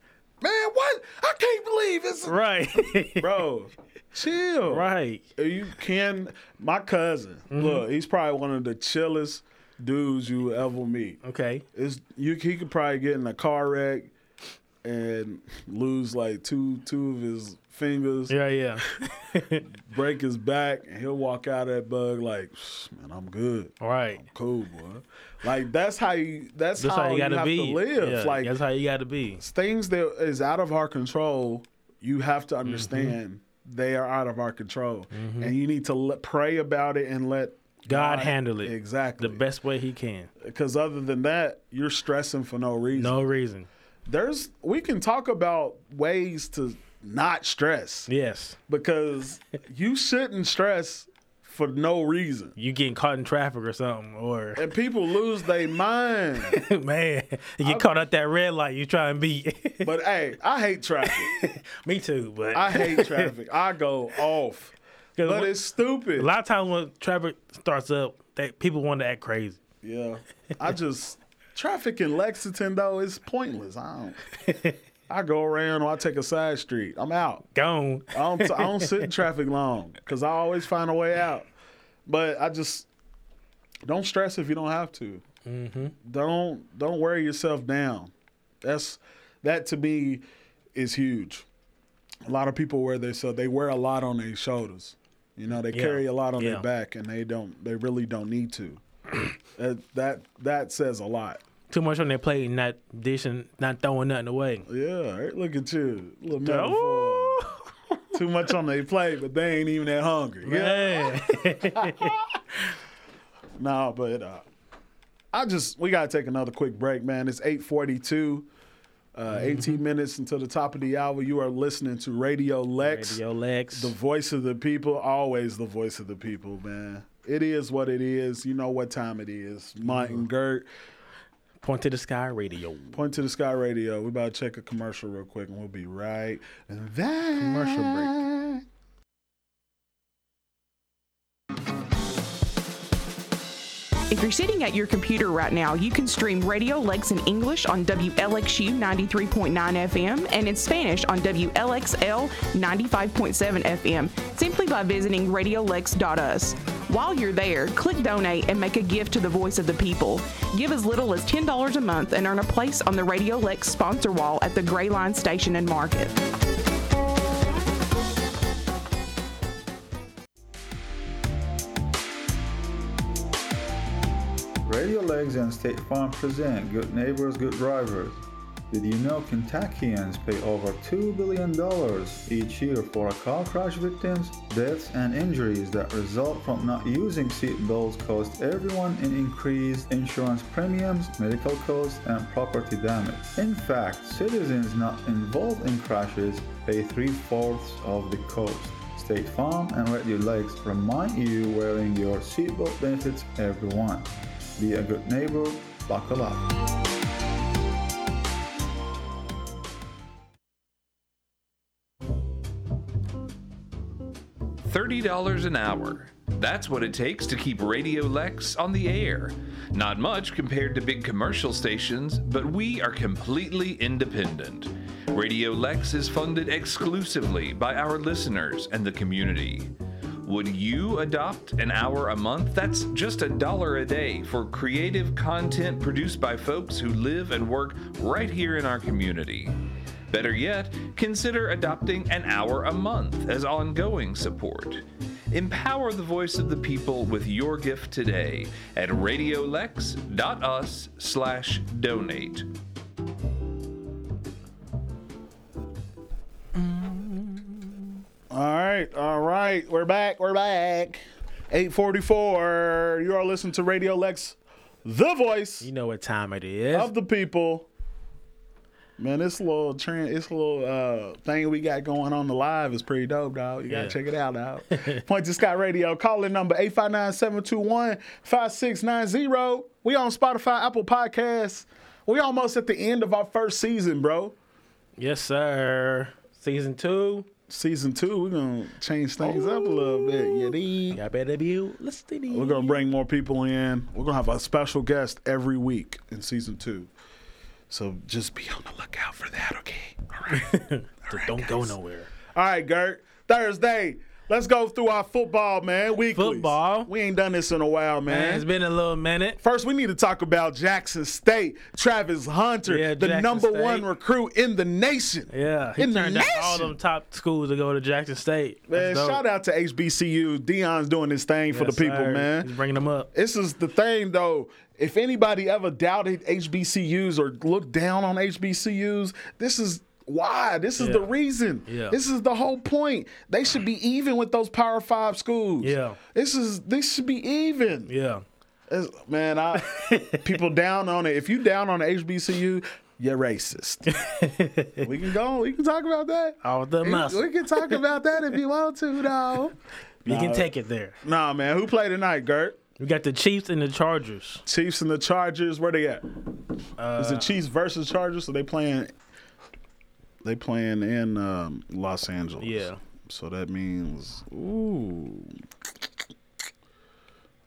Speaker 2: man, what? I can't believe it's
Speaker 3: right,
Speaker 2: bro. Chill.
Speaker 3: right.
Speaker 2: You can. My cousin,
Speaker 3: Mm-hmm.
Speaker 2: look, he's probably one of the chillest dudes you ever meet.
Speaker 3: Okay.
Speaker 2: It's you. He could probably get in a car wreck and lose like two two of his fingers,
Speaker 3: Yeah, yeah.
Speaker 2: break his back, and he'll walk out of that bug like, man, I'm good.
Speaker 3: right.
Speaker 2: Cool, boy. Like that's how you. That's,
Speaker 3: That's
Speaker 2: how,
Speaker 3: how you gotta
Speaker 2: have
Speaker 3: be.
Speaker 2: to live.
Speaker 3: Yeah,
Speaker 2: like
Speaker 3: that's how you gotta be.
Speaker 2: things that is out of our control, you have
Speaker 3: Mm-hmm.
Speaker 2: to understand they are out of our control, and you need to let, pray about it and let
Speaker 3: God handle it
Speaker 2: exactly
Speaker 3: the best way He can.
Speaker 2: Because other than that, you're stressing for no reason.
Speaker 3: No reason.
Speaker 2: There's we can talk about ways to not stress
Speaker 3: Yes.
Speaker 2: because you shouldn't stress for no reason.
Speaker 3: You getting caught in traffic or something, or
Speaker 2: And people lose their mind.
Speaker 3: man, you get caught at that red light. You try and beat.
Speaker 2: But hey, I hate traffic.
Speaker 3: Me too, but
Speaker 2: I hate traffic. I go off. But
Speaker 3: when-
Speaker 2: it's stupid.
Speaker 3: a lot of times when traffic starts up, that people want to act crazy.
Speaker 2: Yeah. I just traffic in Lexington though is pointless. I don't I go around or I take a side street. I'm out.
Speaker 3: Gone.
Speaker 2: I don't I don't sit in traffic long because I always find a way out. But I just don't stress if you don't have to. Mm-hmm. Don't don't wear yourself down. That's that to me is huge. A lot of people wear their so they wear a lot on their shoulders. You know, they
Speaker 3: Yeah.
Speaker 2: carry a lot on
Speaker 3: Yeah.
Speaker 2: their back, and they don't. They really don't need to. That that that says a lot.
Speaker 3: Too much on their plate, and not dishing, not throwing nothing away.
Speaker 2: Yeah, right, look at you, little metaphor. Too much on their plate, but they ain't even that hungry. Yeah. No, but uh, I just we gotta take another quick break, man. It's eight forty two. Uh, 18 minutes until the top of the hour. You are listening to Radio Lex,
Speaker 3: Radio Lex.
Speaker 2: the voice of the people. Always the voice of the people, man. It is what it is. You know what time it is. Mike and mm-hmm. Gert,
Speaker 3: Point to the sky radio.
Speaker 2: point to the sky radio. We about to check a commercial real quick, and we'll be right back.
Speaker 3: Commercial break.
Speaker 8: If you're sitting at your computer right now, you can stream Radio Lex in English on WLXU 93.9 FM and in Spanish on WLXL 95.7 FM simply by visiting radiolex.us. While you're there, click donate and make a gift to the voice of the people. Give as little as $10 a month and earn a place on the Radio Lex sponsor wall at the Gray Line Station and Market.
Speaker 9: Radio Lex and State Farm present Good Neighbors, Good Drivers. Did you know Kentuckians pay over $2 billion each year for car crash victims? Deaths and injuries that result from not using seatbelts cost everyone in increased insurance premiums, medical costs, and property damage. In fact, citizens not involved in crashes pay three fourths of the cost. State Farm and Radio Lex remind you wearing your seatbelt benefits everyone. Be a good neighbor, buckle up.
Speaker 7: $30 an hour. That's what it takes to keep Radio Lex on the air. Not much compared to big commercial stations, but we are completely independent. Radio Lex is funded exclusively by our listeners and the community. Would you adopt an hour a month? That's just a dollar a day for creative content produced by folks who live and work right here in our community. Better yet, consider adopting an hour a month as ongoing support. Empower the voice of the people with your gift today at radiolex.us slash donate.
Speaker 2: All right, all right. We're back. We're back. 844. You are listening to Radio Lex, the voice
Speaker 3: You know what time it is.
Speaker 2: of the people. Man, this little trend, this little uh, thing we got going on the live is pretty dope, dog. You gotta
Speaker 3: Yeah.
Speaker 2: check it out, dog. Point to Scott Radio. Call in number 859-721-5690. We on Spotify, Apple Podcasts. We almost at the end of our first season, bro.
Speaker 3: yes, sir. Season two.
Speaker 2: Season two, we're gonna change things up a little bit. Dig?
Speaker 3: Y'all better be listening.
Speaker 2: We're gonna bring more people in. We're gonna have a special guest every week in season two. So just be on the lookout for that, okay? All right.
Speaker 3: Don't go nowhere.
Speaker 2: All right, Gert. Thursday. Let's go through our football, man. Weekly.
Speaker 3: Football.
Speaker 2: We ain't done this in a while,
Speaker 3: Man,
Speaker 2: man.
Speaker 3: it's been a little minute.
Speaker 2: First, we need to talk about Jackson State. Travis Hunter,
Speaker 3: Yeah,
Speaker 2: the
Speaker 3: Jackson
Speaker 2: number
Speaker 3: State.
Speaker 2: one recruit in the nation.
Speaker 3: Yeah, he
Speaker 2: In the
Speaker 3: turned down all them top schools to go to Jackson State.
Speaker 2: Man, shout out to HBCU. Deion's doing this thing for the people,
Speaker 3: sir.
Speaker 2: man.
Speaker 3: He's bringing them up.
Speaker 2: This is the thing, though. If anybody ever doubted HBCUs or looked down on HBCUs, this is why. This is
Speaker 3: Yeah.
Speaker 2: the reason.
Speaker 3: Yeah.
Speaker 2: This is the whole point. They should be even with those Power Five schools.
Speaker 3: Yeah.
Speaker 2: This is this should be even.
Speaker 3: Yeah.
Speaker 2: It's- man, I people down on it. If you down on the HBCU, you're racist. we can go. We can talk about that.
Speaker 3: All the muscle.
Speaker 2: We can talk about that if you want to, though.
Speaker 3: You can take it there.
Speaker 2: Nah, man. Who played tonight, Gert?
Speaker 3: We got the Chiefs and the Chargers.
Speaker 2: Chiefs and the Chargers. Where they at? Is it Chiefs versus Chargers? So they playing. They playing in um, Los Angeles.
Speaker 3: Yeah.
Speaker 2: So that means ooh.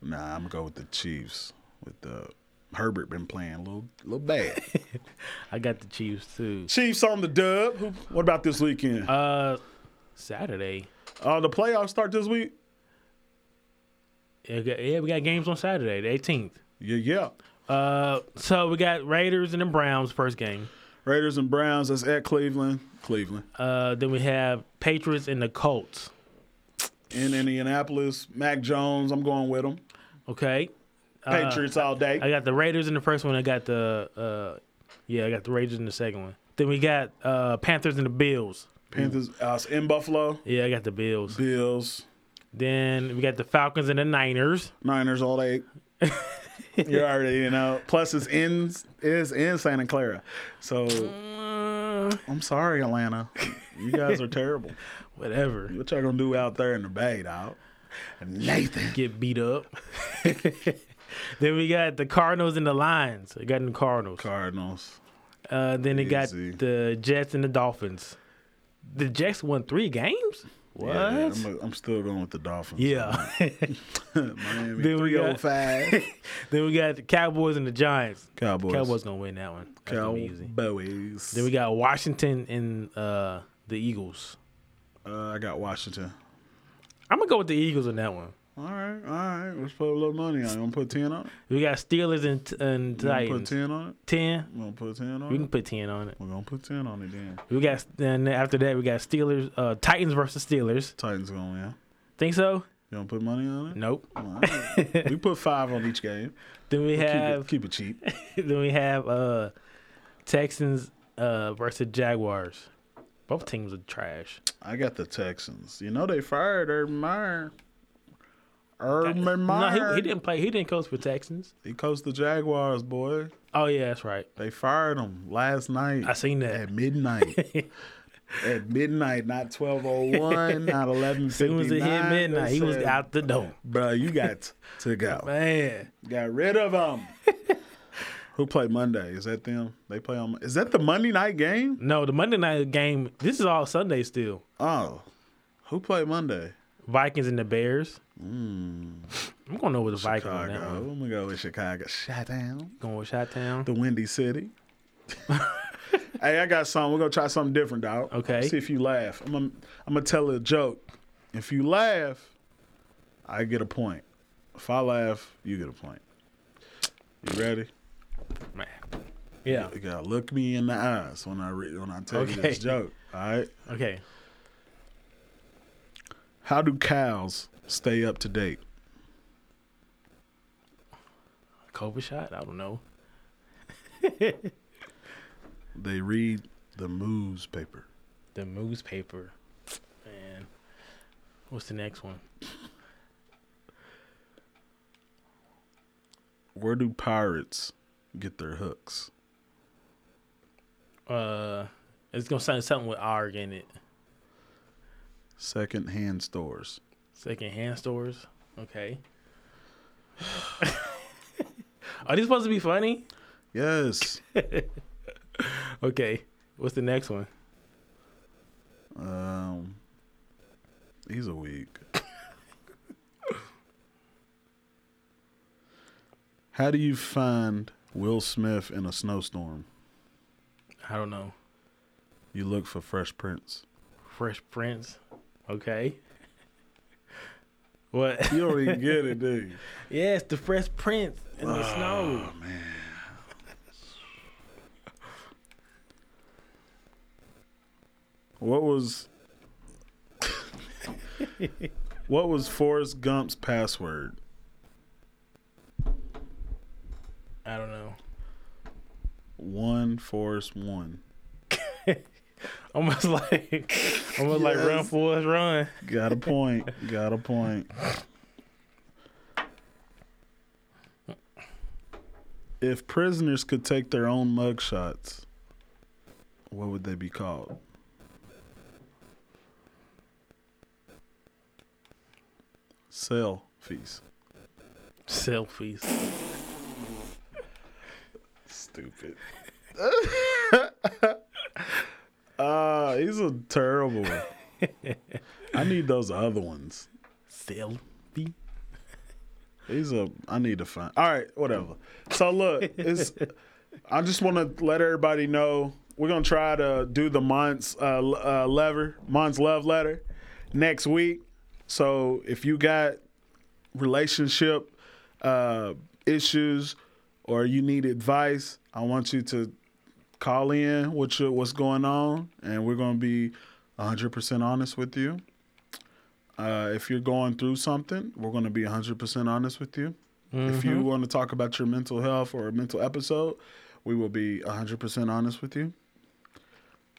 Speaker 2: Nah, I'm gonna go with the Chiefs. With the Herbert been playing a little, little bad.
Speaker 3: I got the Chiefs too.
Speaker 2: Chiefs on the dub. What about this weekend?
Speaker 3: Uh, Saturday.
Speaker 2: Uh, the playoffs start this week.
Speaker 3: Yeah, we got, yeah, we got games on Saturday, the 18th.
Speaker 2: Yeah, yeah.
Speaker 3: Uh, so we got Raiders and the Browns first game.
Speaker 2: Raiders and Browns. That's at Cleveland. Cleveland
Speaker 3: Uh, then we have Patriots and the Colts.
Speaker 2: in Indianapolis. Mac Jones. I'm going with him.
Speaker 3: Okay. Uh,
Speaker 2: Patriots all day.
Speaker 3: I got the Raiders in the first one. I got the uh, yeah, I got the Raiders in the second one. Then we got uh, Panthers and the Bills.
Speaker 2: Panthers uh, in Buffalo.
Speaker 3: Yeah, I got the Bills.
Speaker 2: Bills.
Speaker 3: Then we got the Falcons and the Niners.
Speaker 2: Niners all day. you already you know. Plus it's in is in Santa Clara. So
Speaker 3: Uh,
Speaker 2: I'm sorry, Atlanta. You guys are terrible.
Speaker 3: whatever.
Speaker 2: What y'all gonna do out there in the Bay, dog? Nathan.
Speaker 3: Get beat up. then we got the Cardinals and the Lions. I got the Cardinals.
Speaker 2: Cardinals.
Speaker 3: Uh, then it got the Jets and the Dolphins. The Jets won three games. What?
Speaker 2: Yeah, I'm, I'm still going with the Dolphins.
Speaker 3: Yeah.
Speaker 2: Miami.
Speaker 3: Then we got- then we got the Cowboys and the Giants.
Speaker 2: Cowboys.
Speaker 3: Cowboys gonna win that one. That's gonna be easy.
Speaker 2: Cowboys.
Speaker 3: Then we got Washington and uh, the Eagles.
Speaker 2: Uh, I got Washington.
Speaker 3: I'm gonna go with the Eagles in that one.
Speaker 2: All right, all right. Let's put a little money on it. You want to put 10 on it?
Speaker 3: We got Steelers and, and
Speaker 2: You want to put 10 on it?
Speaker 3: Ten.
Speaker 2: You want to put 10 on
Speaker 3: We
Speaker 2: it?
Speaker 3: can put ten on it.
Speaker 2: We're going to put 10 on it then.
Speaker 3: We got then after that we got Steelers, uh, Titans versus Steelers.
Speaker 2: Titans going to win.
Speaker 3: Think so?
Speaker 2: You don't put money on it?
Speaker 3: Nope.
Speaker 2: All right. we put five on each game.
Speaker 3: Then we
Speaker 2: Keep
Speaker 3: have
Speaker 2: it, keep it cheap.
Speaker 3: then we have uh Texans uh versus Jaguars. Both teams are trash.
Speaker 2: I got the Texans. You know they fired Urban Meyer. Urban
Speaker 3: No,
Speaker 2: Meyer.
Speaker 3: he, he didn't play. He didn't coach for Texans.
Speaker 2: He coached the Jaguars, boy.
Speaker 3: Oh yeah, that's right.
Speaker 2: They fired him last night.
Speaker 3: I seen that.
Speaker 2: at midnight. at midnight, not twelve oh one, not eleven
Speaker 3: As soon as it hit midnight, he was out the door.
Speaker 2: Bro, you got to go.
Speaker 3: Man,
Speaker 2: Got rid of him. Who played Monday? Is that them? They play on. Is that the Monday night game?
Speaker 3: no, the Monday night game. This is all Sunday still.
Speaker 2: Oh, who played Monday?
Speaker 3: Vikings and the Bears. Mm. I'm gonna know with the Vikings on that
Speaker 2: Chicago. I'm gonna go with Chicago. Shut down.
Speaker 3: Going with Shot Town.
Speaker 2: The Windy City. hey, I got something. We're gonna try something different, dog.
Speaker 3: Okay.
Speaker 2: See if you laugh. I'm gonna, I'm gonna tell a joke. If you laugh, I get a point. If I laugh, you get a point. You ready?
Speaker 3: Man. Yeah.
Speaker 2: You gotta look me in the eyes when I re- when I tell you this joke. All right.
Speaker 3: Okay.
Speaker 2: How do cows stay up to date?
Speaker 3: COVID shot. I don't know.
Speaker 2: They read the moose paper.
Speaker 3: The newspaper. Man. What's the next one?
Speaker 2: Where do pirates get their hooks?
Speaker 3: Uh, it's gonna sound something with ARG in it.
Speaker 2: Second hand stores.
Speaker 3: Secondhand stores. Okay. Are these supposed to be funny?
Speaker 2: Yes.
Speaker 3: Okay. What's the next one?
Speaker 2: Um, these are weak. How do you find Will Smith in a snowstorm?
Speaker 3: I don't know.
Speaker 2: You look for Fresh Prince.
Speaker 3: Fresh Prince. Okay. What?
Speaker 2: You don't even get it, do you?
Speaker 3: yes, the Fresh Prince in the ah, snow.
Speaker 2: Oh man. What was What was Forrest Gump's password?
Speaker 3: I don't know.
Speaker 2: One Forrest one.
Speaker 3: Almost like, almost like Run
Speaker 2: Yes.
Speaker 3: Forrest Run.
Speaker 2: Got a point. Got a point. If prisoners could take their own mugshots, what would they be called? Selfies.
Speaker 3: Selfies.
Speaker 2: Stupid. Ah, are terrible. I need those other ones.
Speaker 3: Selfie.
Speaker 2: are. I need to find. All right, whatever. So look, it's. I just want to let everybody know we're gonna try to do the month's uh, uh, lever, month's love letter next week. So if you got relationship uh, issues or you need advice, I want you to call in what your, what's going on, and we're gonna be 100% honest with you. Uh, if you're going through something, we're going to be 100% honest with you. If you want to talk about your mental health or a mental episode, we will be 100% honest with you.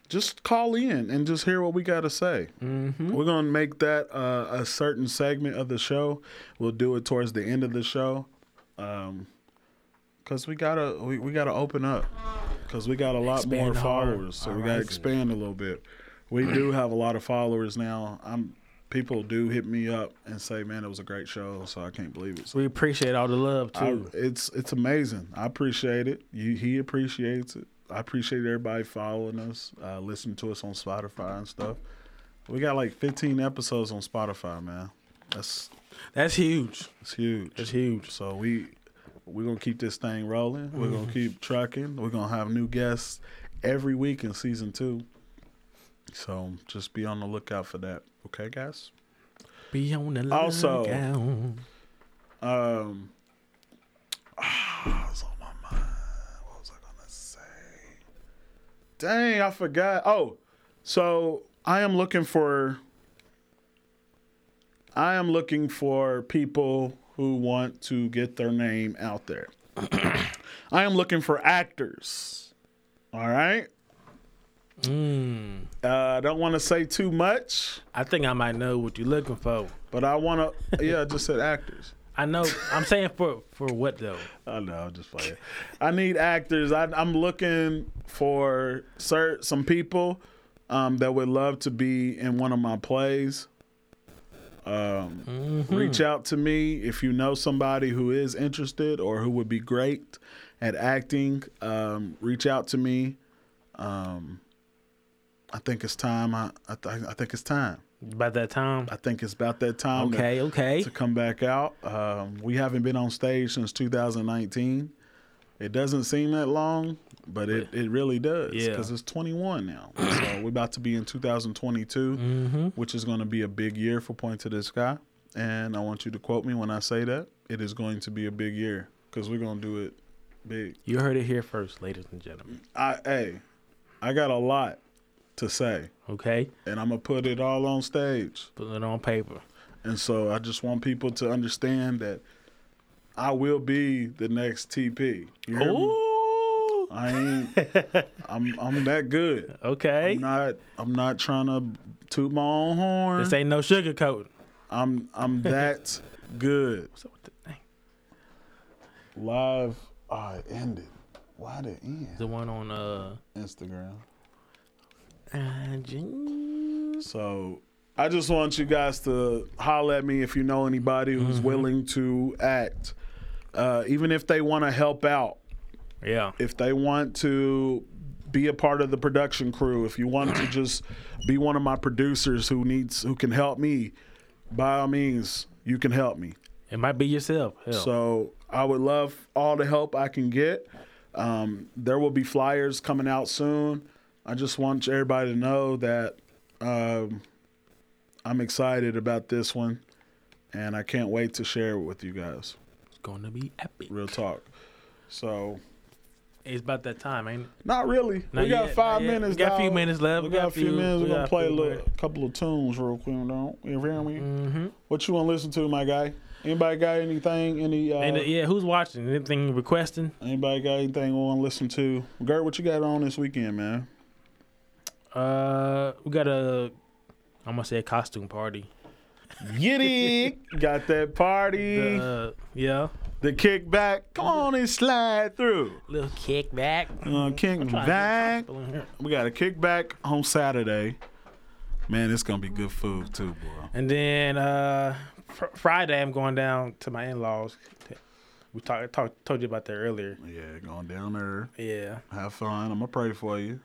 Speaker 2: Just call in and just hear what we got to say. We're going to make that uh, a certain segment of the show. We'll do it towards the end of the show. Um, Cause we gotta we, we gotta open up, cause we got a lot
Speaker 3: Expand
Speaker 2: more followers, so we gotta expand a little bit. We do have a lot of followers now. I'm people do hit me up and say, "Man, it was a great show," so I can't believe it. So
Speaker 3: We appreciate all the love
Speaker 2: I,
Speaker 3: too.
Speaker 2: it's it's amazing. I appreciate it. You, he appreciates it. I appreciate everybody following us, uh, listening to us on Spotify and stuff. We got like 15 episodes on Spotify, man. That's
Speaker 3: That's huge.
Speaker 2: It's huge.
Speaker 3: It's huge.
Speaker 2: So we we're gonna keep this thing rolling. We're gonna keep trucking. We're gonna have new guests every week in season two. So just be on the lookout for that. Okay, guys.
Speaker 3: Be on the
Speaker 2: Also- Um, ah, on my mind? What was I gonna say? Dang, I forgot. Oh, so I am looking for. I am looking for people who want to get their name out there. I am looking for actors. All right.
Speaker 3: Mm.
Speaker 2: Uh, I don't want to say too much,
Speaker 3: I think I might know what you're looking for.
Speaker 2: but I want to. Yeah, I just said actors.
Speaker 3: I know. I'm saying for for what though?
Speaker 2: I know, I'm just playing. I need actors. I, I'm looking for cer- some people um, that would love to be in one of my plays. Um, Reach out to me if you know somebody who is interested or who would be great at acting. Um, reach out to me. Um, I think it's time. I I, th- I think it's time.
Speaker 3: About that time.
Speaker 2: I think it's about that time. to-
Speaker 3: Okay. Okay.
Speaker 2: to come back out. Um, we haven't been on stage since 2019. It doesn't seem that long, but it, it really does
Speaker 3: Yeah.
Speaker 2: because it's 21 now. so we're about to be in 2022,
Speaker 3: Mm-hmm.
Speaker 2: which is going to be a big year for Point to the Sky. And I want you to quote me when I say that. It is going to be a big year because we're going to do it big.
Speaker 3: You heard it here first, ladies and gentlemen.
Speaker 2: I, hey, I got a lot to say,
Speaker 3: Okay.
Speaker 2: and I'm going to put it all on stage.
Speaker 3: Put it on paper.
Speaker 2: And so I just want people to understand that I will be the next TP. You hear me? I ain't. I'm. I'm that good.
Speaker 3: Okay.
Speaker 2: I'm not. I'm not trying to toot my own horn.
Speaker 3: This ain't no sugarcoat.
Speaker 2: I'm. I'm that good.
Speaker 3: So what the thing?
Speaker 2: Live. Oh, it ended. Why did it end?
Speaker 3: The one on uh.
Speaker 2: Instagram.
Speaker 3: IG.
Speaker 2: So I just want you guys to holler at me if you know anybody who's willing to act, uh, even if they want to help out.
Speaker 3: Yeah.
Speaker 2: if they want to be a part of the production crew, if you want to just be one of my producers who needs who can help me, by all means, you can help me.
Speaker 3: It might be yourself. Hell.
Speaker 2: So I would love all the help I can get. Um, there will be flyers coming out soon. I just want everybody to know that um, I'm excited about this one, and I can't wait to share it with you guys.
Speaker 3: it's gonna be epic.
Speaker 2: Real talk. So
Speaker 3: It's about that time, ain't it?
Speaker 2: Not really.
Speaker 3: Not
Speaker 2: we got
Speaker 3: yet,
Speaker 2: five minutes.
Speaker 3: We got a few minutes left.
Speaker 2: We,
Speaker 3: We
Speaker 2: got, a few minutes.
Speaker 3: we
Speaker 2: We're gonna play a little, couple of tunes real quick. Don't you feel me?
Speaker 3: Mm-hmm.
Speaker 2: What you want to listen to, my guy? Anybody got anything? Any? Uh,
Speaker 3: And yeah, who's watching? Anything requesting?
Speaker 2: Anybody got anything we want to listen to? Gert, what you got on this weekend, man?
Speaker 3: Uh, we got a. I'm gonna say a costume party.
Speaker 2: Giddy, got that party,
Speaker 3: the, uh, yeah,
Speaker 2: kickback. Come on and slide through.
Speaker 3: little kickback.
Speaker 2: Uh, kickback.
Speaker 3: People in here.
Speaker 2: We got a kickback on Saturday. Man, it's gonna be good food too, boy.
Speaker 3: And then uh, fr- Friday, I'm going down to my in-laws. We talked talk, told you about that earlier.
Speaker 2: Yeah, going down there.
Speaker 3: Yeah.
Speaker 2: Have fun. I'm gonna pray for you.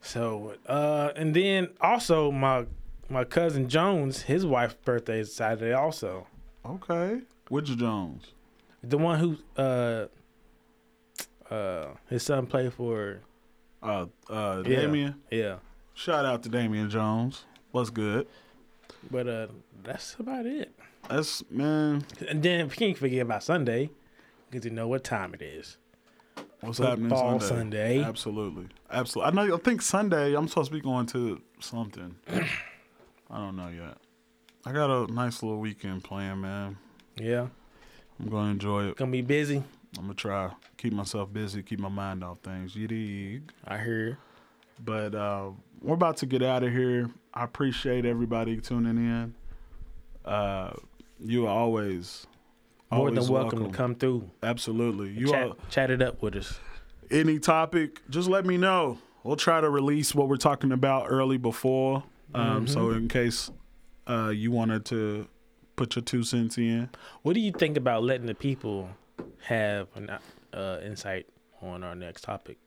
Speaker 3: So, uh, and then also my my cousin Jones, his wife's birthday is Saturday. Also,
Speaker 2: Okay. Which Jones?
Speaker 3: The one who uh uh his son played for.
Speaker 2: Uh, uh,
Speaker 3: Yeah.
Speaker 2: Damien.
Speaker 3: Yeah.
Speaker 2: Shout out to Damian Jones. What's good?
Speaker 3: But uh, that's about it.
Speaker 2: That's man.
Speaker 3: And then we can't forget about Sunday, because you know what time it is.
Speaker 2: What's
Speaker 3: Football
Speaker 2: happening Sunday?
Speaker 3: Sunday.
Speaker 2: Absolutely, absolutely. I know. I think Sunday. I'm supposed to be going to something. I don't know yet. I got a nice little weekend plan, man.
Speaker 3: Yeah,
Speaker 2: I'm gonna enjoy it.
Speaker 3: gonna be busy.
Speaker 2: I'm gonna try keep myself busy, keep my mind off things. You dig?
Speaker 3: I hear.
Speaker 2: But uh, we're about to get out of here. I appreciate everybody tuning in. Uh, you are always
Speaker 3: More than welcome, to come through.
Speaker 2: Absolutely. You
Speaker 3: Chat,
Speaker 2: are
Speaker 3: chat it up with us.
Speaker 2: any topic, just let me know. We'll try to release what we're talking about early before. Um, So
Speaker 3: Mm-hmm.
Speaker 2: in case uh, you wanted to put your two cents in,
Speaker 3: What do you think about letting the people have an uh, insight on our next topic?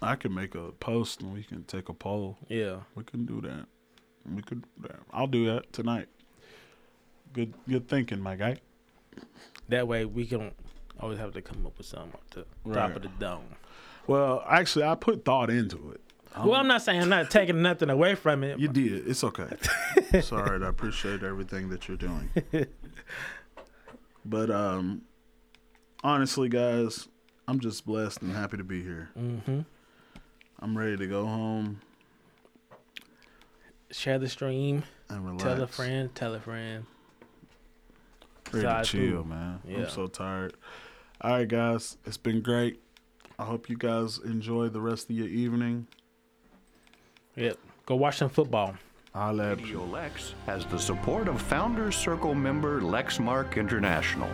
Speaker 2: I can make a post and we can take a poll.
Speaker 3: Yeah.
Speaker 2: We can do that. We could. I'll do that tonight. Good, good thinking, my guy.
Speaker 3: That way we can always have to come up with something off the top
Speaker 2: Right.
Speaker 3: of the dome.
Speaker 2: Well, actually, I put thought into it.
Speaker 3: Well, I'm not saying I'm not taking nothing away from it.
Speaker 2: You did. It's okay. it's all right. I appreciate everything that you're doing. but um, honestly, guys, I'm just blessed and happy to be here.
Speaker 3: hmm
Speaker 2: I'm ready to go home.
Speaker 3: share the stream.
Speaker 2: and relax.
Speaker 3: Tell a friend. Tell a friend.
Speaker 2: Ready to chill, man.
Speaker 3: Yeah.
Speaker 2: I'm so tired. All right, guys. It's been great. I hope you guys enjoy the rest of your evening.
Speaker 3: Yep. Go watch some football.
Speaker 2: I'll at
Speaker 10: Radio Lex has the support of Founders Circle member Lexmark International.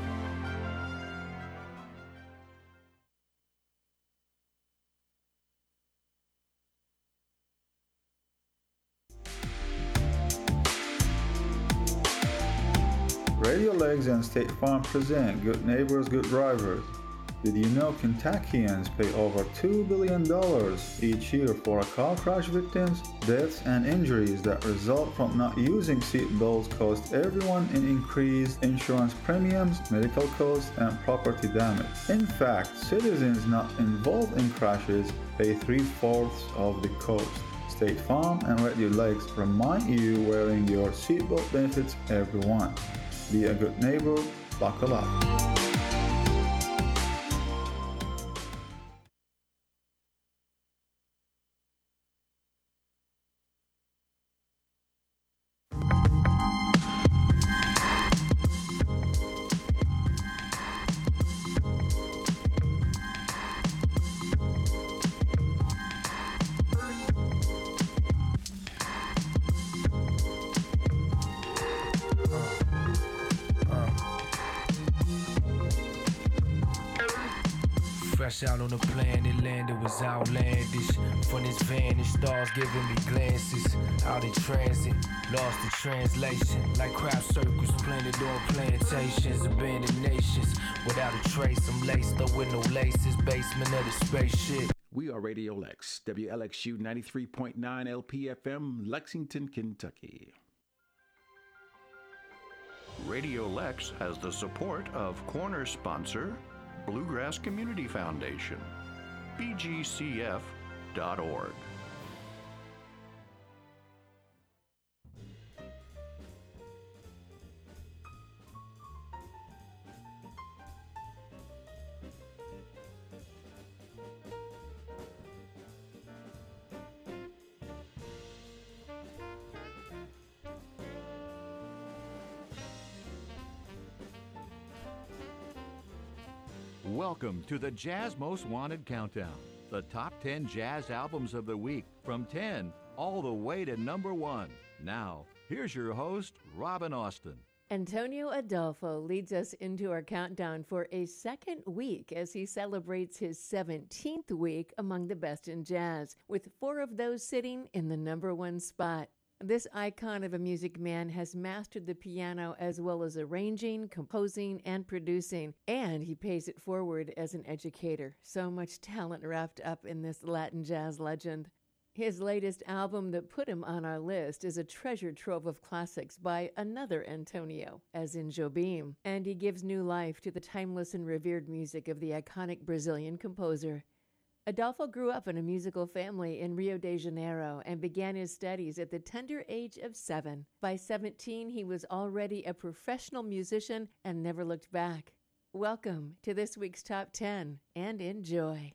Speaker 9: Radio Lex and State Farm present Good Neighbors, Good Drivers. Did you know Kentuckians pay over $2 billion each year for car crash victims? Deaths and injuries that result from not using seatbelts cost everyone in increased insurance premiums, medical costs, and property damage. In fact, citizens not involved in crashes pay three fourths of the cost. State Farm and Radio Lex remind you wearing your seatbelt benefits everyone. Be a good neighbor, buckle up.
Speaker 4: Translation. Like crowd circles planted on plantations, abandoned nations. Without a trace, I'm laced up with no laces. Basement of the spaceship.
Speaker 11: We are Radio Lex, WLXU 93.9 LPFM, Lexington, Kentucky.
Speaker 10: Radio Lex has the support of corner sponsor Bluegrass Community Foundation, bgcf.org.
Speaker 12: Welcome to the Jazz Most Wanted Countdown, the top 10 jazz albums of the week from 10 all the way to number one. Now, here's your host, Robin Austin.
Speaker 13: Antonio Adolfo leads us into our countdown for a second week as he celebrates his 17th week among the best in jazz, with four of those sitting in the number one spot. This icon of a music man has mastered the piano as well as arranging, composing, and producing, and he pays it forward as an educator. So much talent wrapped up in this Latin jazz legend. His latest album that put him on our list is a treasure trove of classics by another Antonio, as in Jobim, and he gives new life to the timeless and revered music of the iconic Brazilian composer. Adolfo grew up in a musical family in Rio de Janeiro and began his studies at the tender age of seven. By 17, he was already a professional musician and never looked back. Welcome to this week's Top 10 and enjoy.